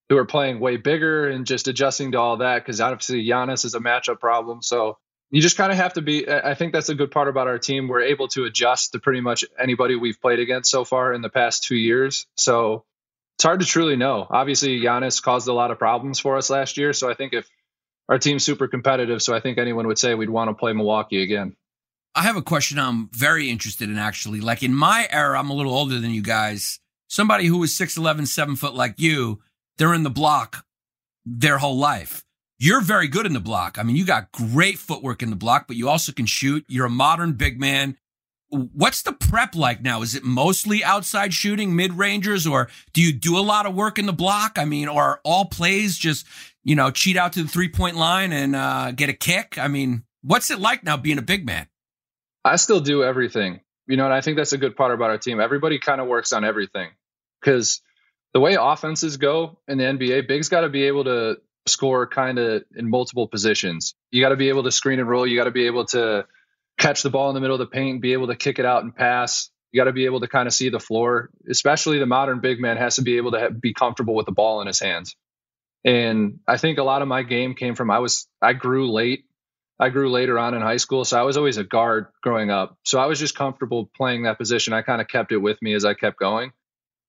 [SPEAKER 5] who are playing way bigger and just adjusting to all that because obviously Giannis is a matchup problem. So you just kind of have to be. I I think that's a good part about our team. We're able to adjust to pretty much anybody we've played against so far in the past two years. So it's hard to truly know. Obviously, Giannis caused a lot of problems for us last year. So I think if our team's super competitive, so I think anyone would say we'd want to play Milwaukee again.
[SPEAKER 3] I have a question I'm very interested in actually. Like in my era, I'm a little older than you guys. Somebody who was 6'11, 7 foot like you, they're in the block their whole life. You're very good in the block. I mean, you got great footwork in the block, but you also can shoot. You're a modern big man. What's the prep like now? Is it mostly outside shooting, mid rangers, or do you do a lot of work in the block? I mean, or are all plays just, you know, cheat out to the three point line and uh, get a kick? I mean, what's it like now being a big man?
[SPEAKER 5] I still do everything. You know, and I think that's a good part about our team. Everybody kind of works on everything because the way offenses go in the NBA, bigs got to be able to score kind of in multiple positions. You got to be able to screen and roll. You got to be able to catch the ball in the middle of the paint, be able to kick it out and pass. You got to be able to kind of see the floor. Especially the modern big man has to be able to be comfortable with the ball in his hands. And I think a lot of my game came from I was I grew late I grew later on in high school, so I was always a guard growing up. So I was just comfortable playing that position. I kind of kept it with me as I kept going.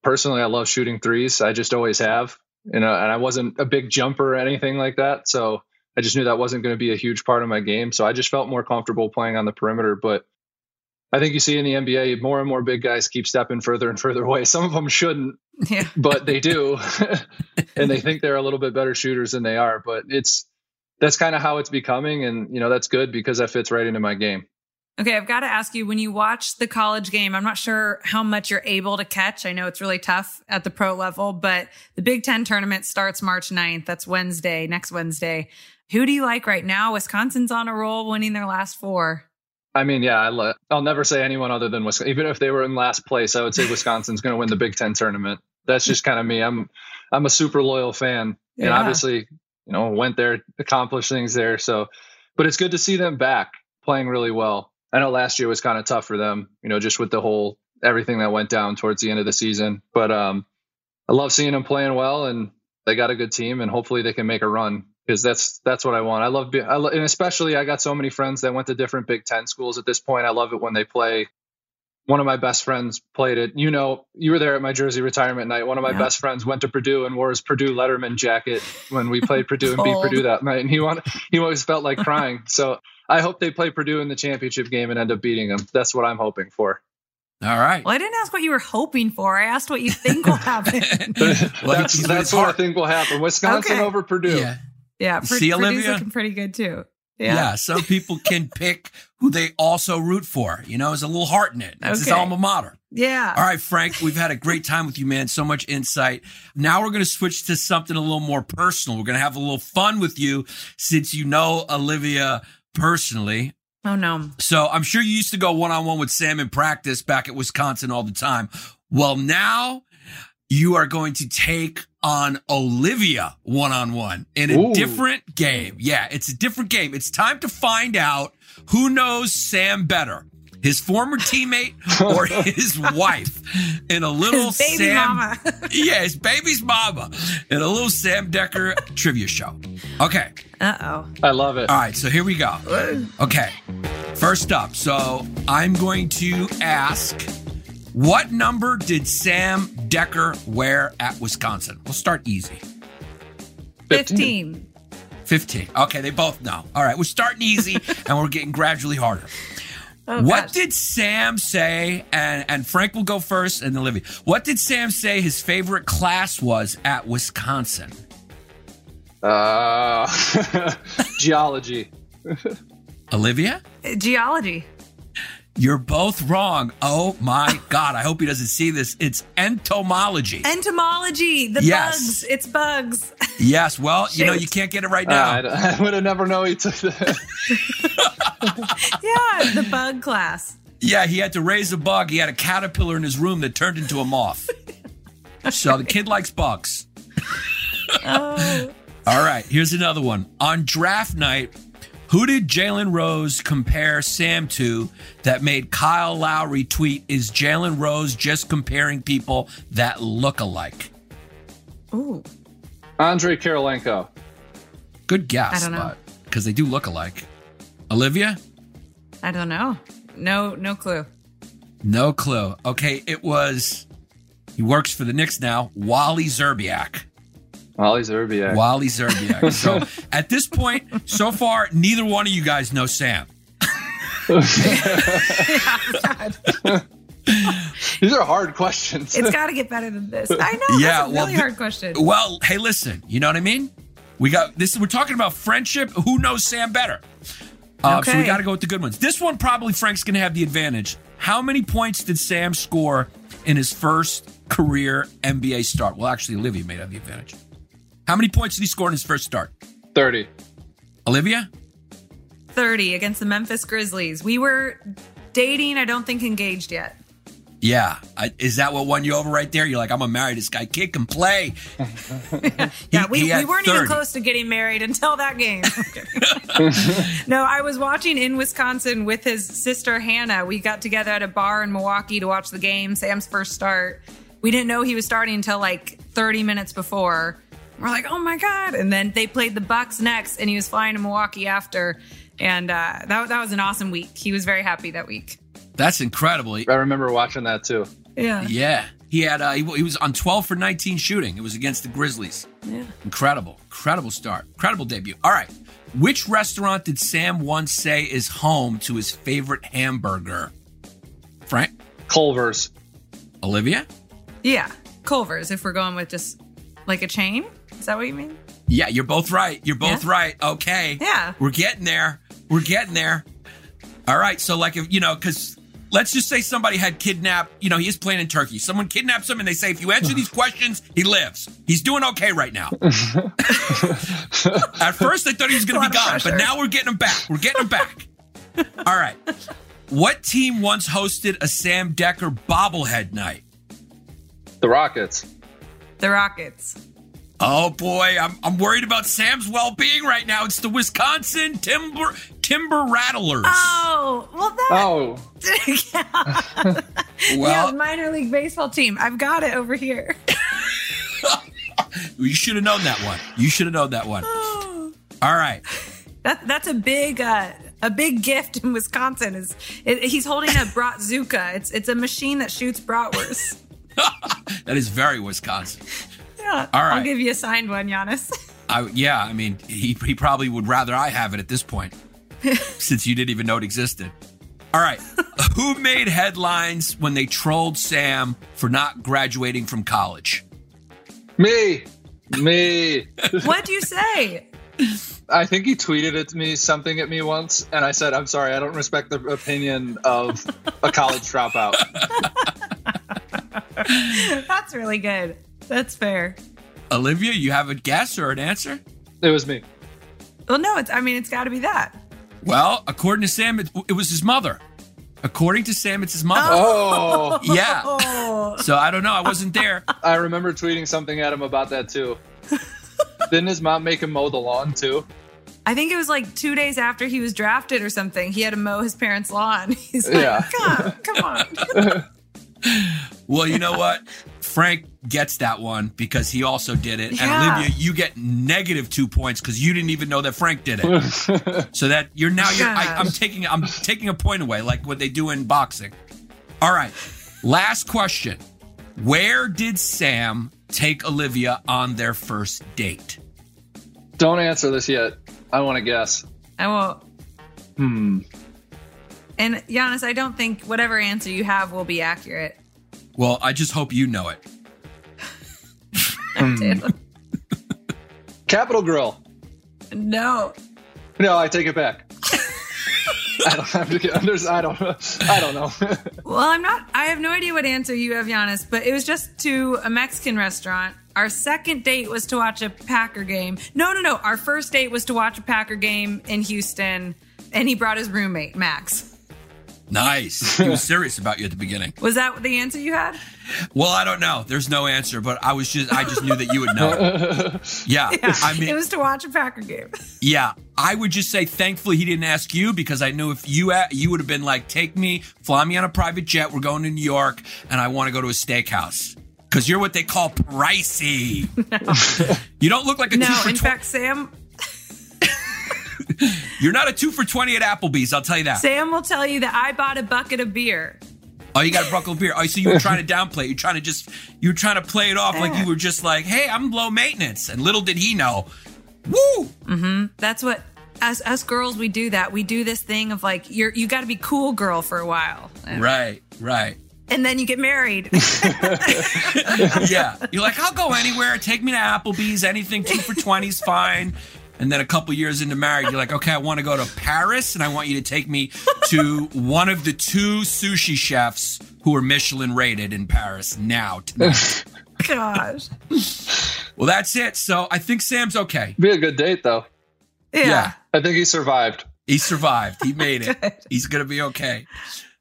[SPEAKER 5] Personally, I love shooting threes. I just always have, you know, and I wasn't a big jumper or anything like that. So I just knew that wasn't going to be a huge part of my game. So I just felt more comfortable playing on the perimeter. But I think you see in the NBA, more and more big guys keep stepping further and further away. Some of them shouldn't,
[SPEAKER 2] Yeah.
[SPEAKER 5] but they do. and they think they're a little bit better shooters than they are. But it's, that's kind of how it's becoming. And, you know, that's good because that fits right into my game.
[SPEAKER 2] Okay, I've got to ask you when you watch the college game, I'm not sure how much you're able to catch. I know it's really tough at the pro level, but the Big Ten tournament starts March 9th. That's Wednesday, next Wednesday. Who do you like right now? Wisconsin's on a roll, winning their last four.
[SPEAKER 5] I mean, yeah, I le- I'll never say anyone other than Wisconsin. Even if they were in last place, I would say Wisconsin's going to win the Big Ten tournament. That's just kind of me. I'm I'm a super loyal fan, and obviously, you know, went there, accomplished things there. So, but it's good to see them back playing really well. I know last year was kind of tough for them, you know, just with the whole everything that went down towards the end of the season. But um, I love seeing them playing well, and they got a good team, and hopefully they can make a run because that's that's what I want. I love, be- I lo- and especially I got so many friends that went to different Big Ten schools at this point. I love it when they play. One of my best friends played it. You know, you were there at my Jersey retirement night. One of my
[SPEAKER 2] Yeah.
[SPEAKER 5] best friends went to Purdue and wore his Purdue Letterman jacket when we played Purdue and beat Purdue that night, and he wanted, he always felt like crying. So I hope they play Purdue in the championship game and end up beating them. That's what I'm hoping for.
[SPEAKER 3] All right.
[SPEAKER 2] Well, I didn't ask what you were hoping for. I asked what you think will happen.
[SPEAKER 5] That's that's what I think will happen. Wisconsin
[SPEAKER 2] Okay.
[SPEAKER 5] over Purdue.
[SPEAKER 3] Yeah.
[SPEAKER 2] yeah,
[SPEAKER 3] See,
[SPEAKER 2] Purdue's
[SPEAKER 3] Olivia?
[SPEAKER 2] looking pretty good too.
[SPEAKER 3] Yeah.
[SPEAKER 2] Yeah.
[SPEAKER 3] Some people can pick who they also root for. You know, it's a little heart in it. It's his alma mater.
[SPEAKER 2] Yeah.
[SPEAKER 3] All right, Frank, we've had a great time with you, man. So much insight. Now we're going to switch to something a little more personal. We're going to have a little fun with you since you know Olivia personally.
[SPEAKER 2] Oh no.
[SPEAKER 3] So I'm sure you used to go one on one with Sam in practice back at Wisconsin all the time. Well, now you are going to take on Olivia one on one in a
[SPEAKER 5] Ooh.
[SPEAKER 3] different game. Yeah, it's a different game. It's time to find out who knows Sam better. His former teammate or his wife in a little
[SPEAKER 2] His baby
[SPEAKER 3] Sam
[SPEAKER 2] mama.
[SPEAKER 3] yeah, his baby's mama in a little Sam Dekker trivia show. Okay.
[SPEAKER 2] Uh oh.
[SPEAKER 5] I love it.
[SPEAKER 3] All right, so here we go. Okay. First up, so I'm going to ask what number did Sam Dekker wear at Wisconsin? We'll start easy.
[SPEAKER 2] 15.
[SPEAKER 3] 15. Okay, they both know. All right, we're starting easy and we're getting gradually harder.
[SPEAKER 2] Oh,
[SPEAKER 3] what
[SPEAKER 2] gosh.
[SPEAKER 3] did Sam say? And and Frank will go first, and then Olivia. What did Sam say his favorite class was at Wisconsin?
[SPEAKER 5] Uh, geology.
[SPEAKER 3] Olivia,
[SPEAKER 2] Geology.
[SPEAKER 3] You're both wrong. Oh my God! I hope he doesn't see this. It's entomology.
[SPEAKER 2] Entomology. The
[SPEAKER 3] Yes.
[SPEAKER 2] bugs. It's bugs.
[SPEAKER 3] yes. Well, you know you can't get it right
[SPEAKER 5] Uh,
[SPEAKER 3] now.
[SPEAKER 5] I, I would have never known he took that.
[SPEAKER 2] yeah, the bug class.
[SPEAKER 3] Yeah, he had to raise a bug. He had a caterpillar in his room that turned into a moth. so the kid likes bugs.
[SPEAKER 2] Oh.
[SPEAKER 3] All right, here's another one. On draft night, who did Jalen Rose compare Sam to that made Kyle Lowry tweet, Is Jalen Rose just comparing people that look alike?
[SPEAKER 2] Ooh.
[SPEAKER 5] Andre Kirilenko.
[SPEAKER 3] Good guess.
[SPEAKER 2] I don't know.
[SPEAKER 3] Because they do look alike. Olivia?
[SPEAKER 2] I don't know. No, no clue.
[SPEAKER 3] No clue. Okay, it was, he works for the Knicks now, Wally Szczerbiak.
[SPEAKER 5] Ollie Szczerbiak.
[SPEAKER 3] Wally Szczerbiak. So at this point, so far, neither one of you guys know Sam.
[SPEAKER 5] These are hard questions.
[SPEAKER 2] It's got to get better than this. I know.
[SPEAKER 3] Yeah,
[SPEAKER 2] That's a
[SPEAKER 3] well,
[SPEAKER 2] really
[SPEAKER 3] th-
[SPEAKER 2] hard question.
[SPEAKER 3] Well, hey, listen, you know what I mean? We got this. We're talking about friendship. Who knows Sam better? Uh, So we got to go with the good ones. This one probably Frank's going to have the advantage. How many points did Sam score in his first career NBA start? Well, actually, Olivia may have the advantage. How many points did he score in his first start?
[SPEAKER 5] 30.
[SPEAKER 3] Olivia?
[SPEAKER 2] 30 against the Memphis Grizzlies. We were dating, I don't think engaged yet.
[SPEAKER 3] Yeah. I, is that what won you over right there? You're like, I'm gonna marry this guy. Kid can play.
[SPEAKER 2] Yeah, we,
[SPEAKER 3] he
[SPEAKER 2] we weren't even close to getting married until that game. no, I was watching in Wisconsin with his sister Hannah. We got together at a bar in Milwaukee to watch the game, Sam's first start. We didn't know he was starting until like 30 minutes before. We're like, oh my god! And then they played the Bucks next, and he was flying to Milwaukee after. And uh, that that was an awesome week. He was very happy that week.
[SPEAKER 3] That's incredible.
[SPEAKER 5] I remember watching that too.
[SPEAKER 2] Yeah,
[SPEAKER 3] yeah. He had uh, he, he was on 12 for 19 shooting. It was against the Grizzlies.
[SPEAKER 2] yeah.
[SPEAKER 3] Incredible. Incredible start. Incredible debut. All right. Which restaurant did Sam once say is home to his favorite hamburger? Frank?
[SPEAKER 5] Culver's.
[SPEAKER 3] Olivia?
[SPEAKER 2] Yeah, Culver's. If we're going with just like a chain, is that what you mean?
[SPEAKER 3] Yeah, you're both right. You're both
[SPEAKER 2] Yeah.
[SPEAKER 3] right. Okay.
[SPEAKER 2] Yeah.
[SPEAKER 3] We're getting there. We're getting there. All right. So, like, if, you know, because let's just say somebody had kidnapped, you know, he is playing in Turkey. Someone kidnaps him and they say, if you answer these questions, he lives. He's doing okay right now. At first, I thought he was going to be
[SPEAKER 2] of
[SPEAKER 3] gone, but now we're getting him back. We're getting him back. All right. What team once hosted a Sam Dekker bobblehead night?
[SPEAKER 5] The Rockets.
[SPEAKER 2] The Rockets.
[SPEAKER 3] Oh boy, I'm I'm worried about Sam's well-being right now. It's the Wisconsin Timber Timber Rattlers.
[SPEAKER 2] Oh, well, that.
[SPEAKER 5] Oh,
[SPEAKER 2] yeah,
[SPEAKER 3] well,
[SPEAKER 2] minor league baseball team. I've got it over here.
[SPEAKER 3] you should have known that one. You should have known that one. All right.
[SPEAKER 2] That that's a big uh, a big gift in Wisconsin. Is it, he's holding a bratzuka? It's it's a machine that shoots bratwurst.
[SPEAKER 3] That is very Wisconsin.
[SPEAKER 2] Yeah,
[SPEAKER 3] All
[SPEAKER 2] I'll give you a signed one, Yannis.
[SPEAKER 3] I, yeah, I mean, he, he probably would rather I have it at this point, since you didn't even know it existed. All right. Who made headlines when they trolled Sam for not graduating from college?
[SPEAKER 5] Me, me.
[SPEAKER 2] What'd you say?
[SPEAKER 5] I think he tweeted it to me something at me once, and I said, "I'm sorry, I don't respect the opinion of a college dropout."
[SPEAKER 2] That's really good. That's fair.
[SPEAKER 3] Olivia, you have a guess or an answer?
[SPEAKER 5] It was me.
[SPEAKER 2] Well, no, it's. I mean, it's got to be that.
[SPEAKER 3] Well, according to Sam, it, it was his mother. According to Sam, it's his mother.
[SPEAKER 5] Oh,
[SPEAKER 3] Yeah. So I don't know. I wasn't there.
[SPEAKER 5] I remember tweeting something at him about that too. Didn't his mom make him mow the lawn too?
[SPEAKER 2] I think it was like two days after he was drafted or something. He had to mow his parents' lawn. He's like,
[SPEAKER 5] Yeah.
[SPEAKER 2] come, come on.
[SPEAKER 3] Well, you know what? Frank gets that one because he also did it. And Olivia, you get negative two points because you didn't even know that Frank did it. so that you're now you're I, I'm taking I'm taking a point away, like what they do in boxing. All right. Last question. Where did Sam take Olivia on their first date?
[SPEAKER 5] Don't answer this yet. I want to guess.
[SPEAKER 2] I won't.
[SPEAKER 5] Hmm.
[SPEAKER 2] And Yannis, I don't think whatever answer you have will be accurate.
[SPEAKER 3] Well, I just hope you know it. Hmm.
[SPEAKER 5] Capital Grille.
[SPEAKER 2] no.
[SPEAKER 5] No, I take it back. I don't have to get. under. I don't. I don't know.
[SPEAKER 2] Well, I'm not. I have no idea what answer you have, Yannis, but it was just to a Mexican restaurant. Our second date was to watch a Packer game. No, no, no. Our first date was to watch a Packer game in Houston, and he brought his roommate, Max.
[SPEAKER 3] Nice. He was serious about you at the beginning.
[SPEAKER 2] Was that the answer you had?
[SPEAKER 3] Well, I don't know. There's no answer, but I was just I just knew that you would know. it. Yeah. I mean
[SPEAKER 2] it was to watch a Packer game.
[SPEAKER 3] Yeah, I would just say thankfully he didn't ask you because I knew if you a- you would have been like, take me, fly me on a private jet. We're going to New York, and I want to go to a steakhouse because you're what they call pricey. you don't look like a two
[SPEAKER 2] No,
[SPEAKER 3] for
[SPEAKER 2] in
[SPEAKER 3] tw-
[SPEAKER 2] fact, Sam
[SPEAKER 3] You're not a two for twenty at Applebee's. I'll tell you that.
[SPEAKER 2] Sam will tell you that I bought a bucket of beer.
[SPEAKER 3] Oh, you got a buckle of beer. Oh, so you were trying to downplay. it. You're trying to just you were trying to play it off like you were just like, hey, I'm low maintenance, and little did he know. Woo! Mm-hmm.
[SPEAKER 2] That's what us us girls we do that. We do this thing of like you're you got to be cool girl for a while.
[SPEAKER 3] Right, right.
[SPEAKER 2] And then you get married.
[SPEAKER 3] yeah. You're like, I'll go anywhere. Take me to Applebee's. Anything two for 20 is fine. And then a couple years into marriage, you're like, okay, I want to go to Paris and I want you to take me to one of the two sushi chefs who are Michelin rated in Paris now tonight.
[SPEAKER 2] Gosh.
[SPEAKER 3] well, that's it. So I think Sam's okay.
[SPEAKER 5] Be a good date though.
[SPEAKER 2] Yeah.
[SPEAKER 3] Yeah.
[SPEAKER 5] I think he survived.
[SPEAKER 3] He survived. He made it. He's going to be okay.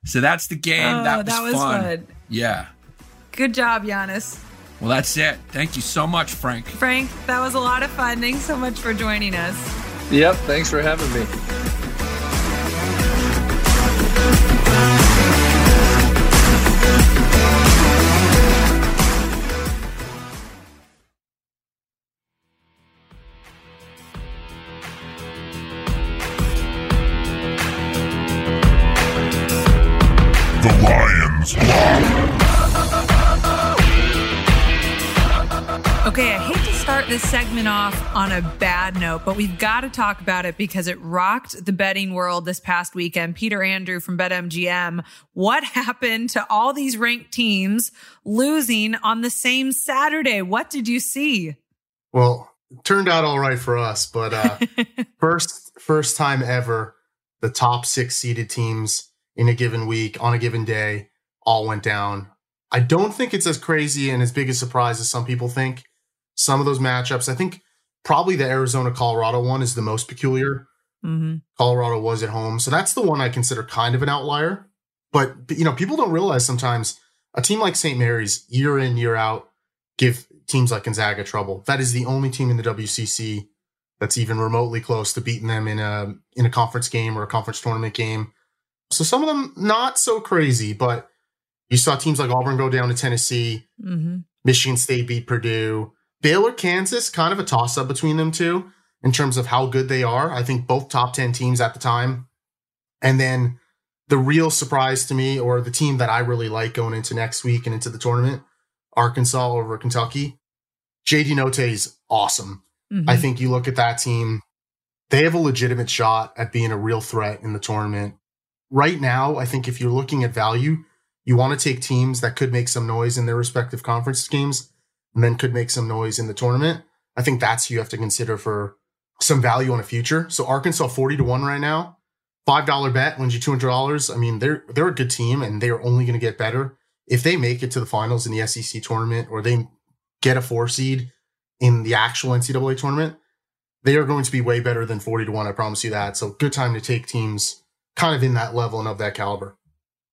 [SPEAKER 3] So that's the game.
[SPEAKER 2] Oh,
[SPEAKER 3] that was,
[SPEAKER 2] that was
[SPEAKER 3] fun.
[SPEAKER 2] fun.
[SPEAKER 3] Yeah.
[SPEAKER 2] Good job, Yannis.
[SPEAKER 3] Well, that's it. Thank you so much, Frank.
[SPEAKER 2] Frank, that was a lot of fun. Thanks so much for joining us.
[SPEAKER 5] Yep. Thanks for having me.
[SPEAKER 2] Off on a bad note, but we've got to talk about it because it rocked the betting world this past weekend. Peter Andrew from BetMGM. What happened to all these ranked teams losing on the same Saturday? What did you see?
[SPEAKER 6] Well, it turned out all right for us, but uh, first first time ever, the top six seeded teams in a given week on a given day all went down. I don't think it's as crazy and as big a surprise as some people think. Some of those matchups, I think probably the Arizona Colorado one is the most peculiar.
[SPEAKER 2] Mm-hmm.
[SPEAKER 6] Colorado was at home, so that's the one I consider kind of an outlier. But you know, people don't realize sometimes a team like St. Mary's, year in year out, give teams like Gonzaga trouble. That is the only team in the WCC that's even remotely close to beating them in a in a conference game or a conference tournament game. So some of them not so crazy, but you saw teams like Auburn go down to Tennessee,
[SPEAKER 2] Mm-hmm.
[SPEAKER 6] Michigan State beat Purdue, Baylor, Kansas, kind of a toss up between them two in terms of how good they are. I think both top 10 teams at the time. And then the real surprise to me, or the team that I really like going into next week and into the tournament, Arkansas over Kentucky. JD Notae is awesome.
[SPEAKER 2] Mm-hmm.
[SPEAKER 6] I think you look at that team, they have a legitimate shot at being a real threat in the tournament. right now, I think if you're looking at value, you want to take teams that could make some noise in their respective conference games and then could make some noise in the tournament. I think that's you have to consider for some value on a future. So Arkansas 40 to 1 right now. $5 bet wins you $200. I mean, they're they're a good team and they're only going to get better. If they make it to the finals in the SEC tournament or they get a 4 seed in the actual NCAA tournament, they are going to be way better than 40 to 1, I promise you that. So good time to take teams kind of in that level and of that caliber.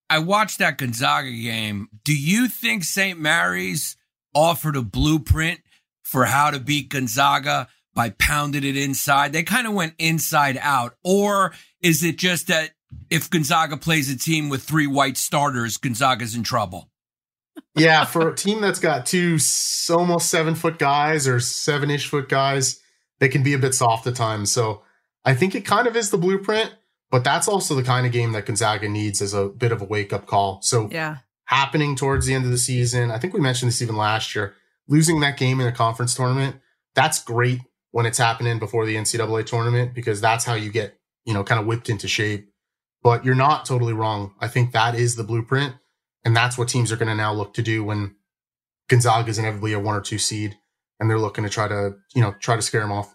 [SPEAKER 3] I watched that Gonzaga game. Do you think St. Mary's offered a blueprint for how to beat Gonzaga by pounding it inside? They kind of went inside out. Or is it just that if Gonzaga plays a team with three white starters, Gonzaga's in trouble?
[SPEAKER 6] yeah, for a team that's got two almost seven foot guys or seven ish foot guys, they can be a bit soft at times. So I think it kind of is the blueprint. But that's also the kind of game that Gonzaga needs as a bit of a wake up call. So
[SPEAKER 2] yeah,
[SPEAKER 6] happening towards the end of the season. I think we mentioned this even last year. Losing that game in a conference tournament, that's great when it's happening before the NCAA tournament because that's how you get, you know, kind of whipped into shape. But you're not totally wrong. I think that is the blueprint. And that's what teams are going to now look to do when Gonzaga is inevitably a one or two seed and they're looking to try to, you know, try to scare them off.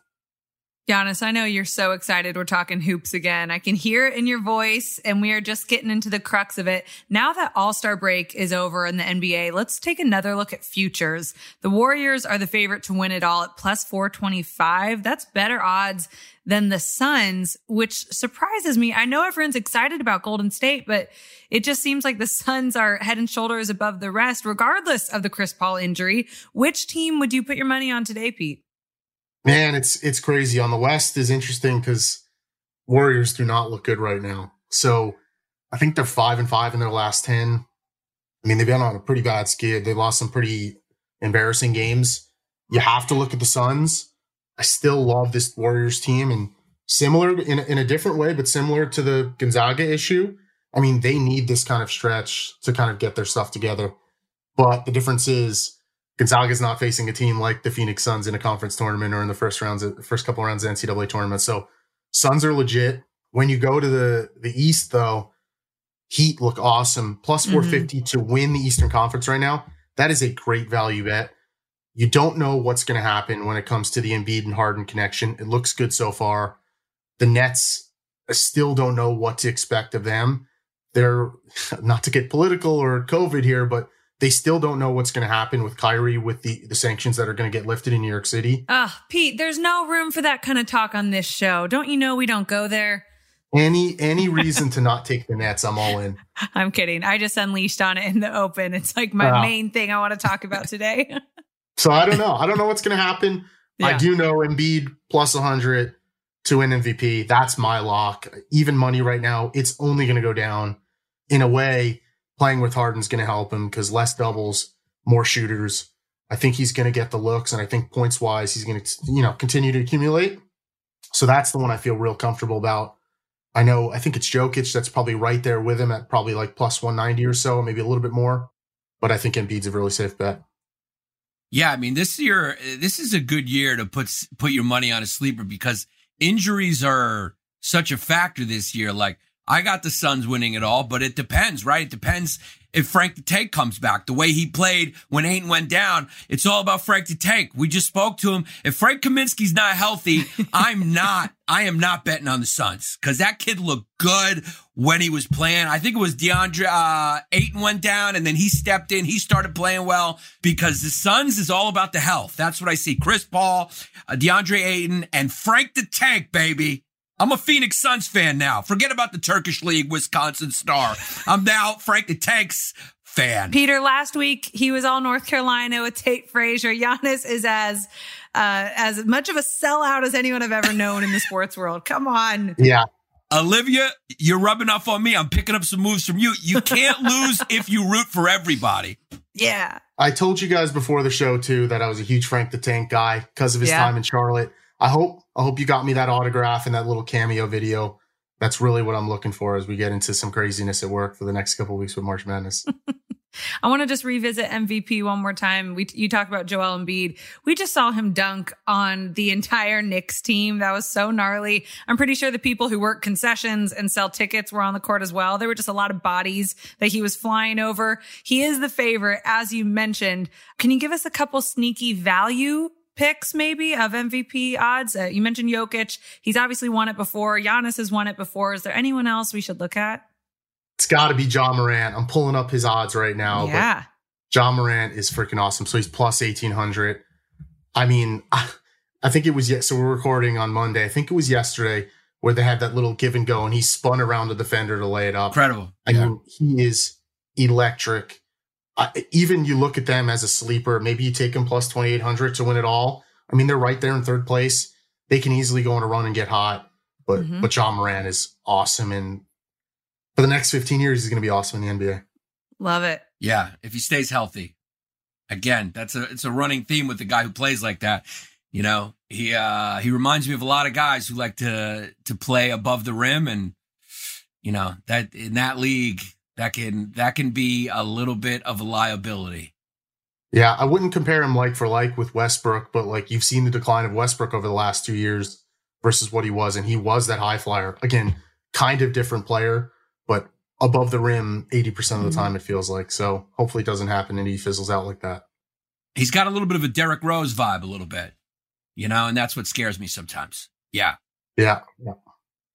[SPEAKER 2] Yannis, I know you're so excited. We're talking hoops again. I can hear it in your voice, and we are just getting into the crux of it. Now that All Star break is over in the NBA, let's take another look at futures. The Warriors are the favorite to win it all at plus 425. That's better odds than the Suns, which surprises me. I know everyone's excited about Golden State, but it just seems like the Suns are head and shoulders above the rest, regardless of the Chris Paul injury. Which team would you put your money on today, Pete?
[SPEAKER 6] Man, it's it's crazy. On the West is interesting because Warriors do not look good right now. So I think they're five and five in their last ten. I mean, they've been on a pretty bad skid. They lost some pretty embarrassing games. You have to look at the Suns. I still love this Warriors team and similar in, in a different way, but similar to the Gonzaga issue. I mean, they need this kind of stretch to kind of get their stuff together. But the difference is Gonzaga's not facing a team like the Phoenix Suns in a conference tournament or in the first rounds, first couple rounds of NCAA tournament. So Suns are legit. When you go to the the East, though, Heat look awesome. Plus 450 mm-hmm. to win the Eastern Conference right now. That is a great value bet. You don't know what's going to happen when it comes to the Embiid and Harden connection. It looks good so far. The Nets I still don't know what to expect of them. They're not to get political or COVID here, but they still don't know what's going to happen with Kyrie with the, the sanctions that are going to get lifted in New York City.
[SPEAKER 2] Ah, Pete, there's no room for that kind of talk on this show. Don't you know we don't go there?
[SPEAKER 6] Any any reason to not take the Nets, I'm all in.
[SPEAKER 2] I'm kidding. I just unleashed on it in the open. It's like my uh, main thing I want to talk about today.
[SPEAKER 6] so I don't know. I don't know what's going to happen. Yeah. I do know Embiid plus 100 to win MVP. That's my lock. Even money right now, it's only going to go down in a way playing with Harden's going to help him because less doubles, more shooters. I think he's going to get the looks, and I think points wise, he's going to you know continue to accumulate. So that's the one I feel real comfortable about. I know I think it's Jokic that's probably right there with him at probably like plus 190 or so, maybe a little bit more. But I think Embiid's a really safe bet.
[SPEAKER 3] Yeah, I mean this year, this is a good year to put put your money on a sleeper because injuries are such a factor this year. Like I got the Suns winning it all, but it depends, right? It depends if Frank the Tank comes back. The way he played when Ayton went down, it's all about Frank the Tank. We just spoke to him. If Frank Kaminsky's not healthy, I'm not, I am not betting on the Suns because that kid looked good when he was playing. I think it was DeAndre, uh, Ayton went down and then he stepped in. He started playing well because the Suns is all about the health. That's what I see. Chris Paul, uh, DeAndre Ayton and Frank the Tank, baby. I'm a Phoenix Suns fan now. Forget about the Turkish League Wisconsin Star. I'm now Frank the Tanks fan.
[SPEAKER 2] Peter, last week he was all North Carolina with Tate Frazier. Yannis is as uh, as much of a sellout as anyone I've ever known in the sports world. Come on.
[SPEAKER 6] Yeah.
[SPEAKER 3] Olivia, you're rubbing off on me. I'm picking up some moves from you. You can't lose if you root for everybody.
[SPEAKER 2] Yeah.
[SPEAKER 6] I told you guys before the show too that I was a huge Frank the Tank guy because of his yeah. time in Charlotte. I hope I hope you got me that autograph and that little cameo video. That's really what I'm looking for as we get into some craziness at work for the next couple weeks with March Madness.
[SPEAKER 2] I want to just revisit MVP one more time. We you talked about Joel Embiid. We just saw him dunk on the entire Knicks team. That was so gnarly. I'm pretty sure the people who work concessions and sell tickets were on the court as well. There were just a lot of bodies that he was flying over. He is the favorite, as you mentioned. Can you give us a couple sneaky value picks maybe of MVP odds? Uh, you mentioned Jokic. He's obviously won it before. Giannis has won it before. Is there anyone else we should look at?
[SPEAKER 6] It's got to be Ja Morant. I'm pulling up his odds right now.
[SPEAKER 2] Yeah.
[SPEAKER 6] Ja Morant is freaking awesome. So he's plus 1800. I mean, I think it was, yes. So we're recording on Monday. I think it was yesterday where they had that little give and go and he spun around the defender to lay it up.
[SPEAKER 3] Incredible.
[SPEAKER 6] I yeah. mean, he is electric. Even you look at them as a sleeper, maybe you take them plus 2800 to win it all. I mean, they're right there in third place. They can easily go on a run and get hot. But, mm-hmm. but Ja Morant is awesome. And for the next 15 years, he's going to be awesome in the NBA.
[SPEAKER 2] Love it.
[SPEAKER 3] Yeah, if he stays healthy. Again, that's a it's a running theme with the guy who plays like that. You know, he uh he reminds me of a lot of guys who like to to play above the rim and you know, that in that league that can that can be a little bit of a liability.
[SPEAKER 6] Yeah, I wouldn't compare him like for like with Westbrook, but like you've seen the decline of Westbrook over the last 2 years versus what he was and he was that high flyer. Again, kind of different player but above the rim 80% of the mm-hmm. time, it feels like. So hopefully it doesn't happen and he fizzles out like that.
[SPEAKER 3] He's got a little bit of a Derrick Rose vibe, a little bit, you know, and that's what scares me sometimes. Yeah.
[SPEAKER 6] Yeah. yeah.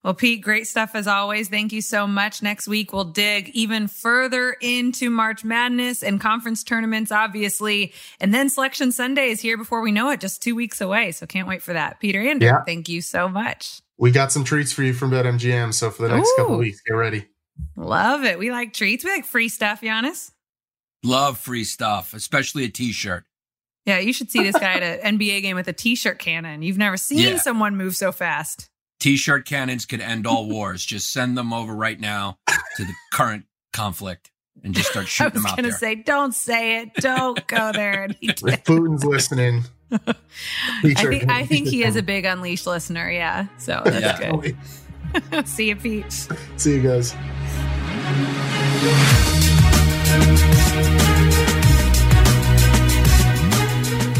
[SPEAKER 2] Well, Pete, great stuff as always. Thank you so much. Next week, we'll dig even further into March Madness and conference tournaments, obviously. And then Selection Sunday is here before we know it, just two weeks away. So can't wait for that. Peter Andrew, yeah. thank you so much.
[SPEAKER 6] We got some treats for you from BetMGM. So for the next Ooh. couple weeks, get ready.
[SPEAKER 2] Love it. We like treats. We like free stuff, Yannis.
[SPEAKER 3] Love free stuff, especially a t-shirt.
[SPEAKER 2] Yeah, you should see this guy at an NBA game with a t-shirt cannon. You've never seen yeah. someone move so fast.
[SPEAKER 3] T-shirt cannons could end all wars. just send them over right now to the current conflict and just start shooting them out there. I
[SPEAKER 2] was going to say, don't say it. Don't go there.
[SPEAKER 6] if Putin's listening.
[SPEAKER 2] I think, I think he is a big Unleashed listener. Yeah. So that's yeah. good. See you, Pete.
[SPEAKER 6] See you guys.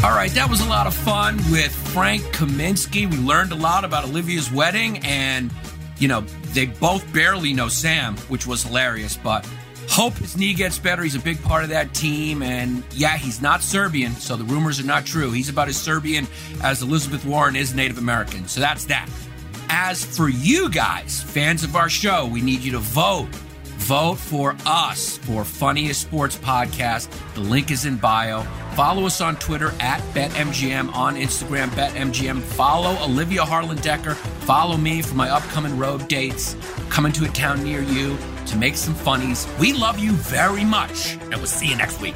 [SPEAKER 3] All right, that was a lot of fun with Frank Kaminsky. We learned a lot about Olivia's wedding, and, you know, they both barely know Sam, which was hilarious, but hope his knee gets better. He's a big part of that team, and yeah, he's not Serbian, so the rumors are not true. He's about as Serbian as Elizabeth Warren is Native American, so that's that. As for you guys, fans of our show, we need you to vote Vote for us for Funniest Sports Podcast. The link is in bio. Follow us on Twitter at BetMGM, on Instagram, BetMGM. Follow Olivia Harlan Dekker. Follow me for my upcoming road dates. Coming to a town near you to make some funnies. We love you very much, and we'll see you next week.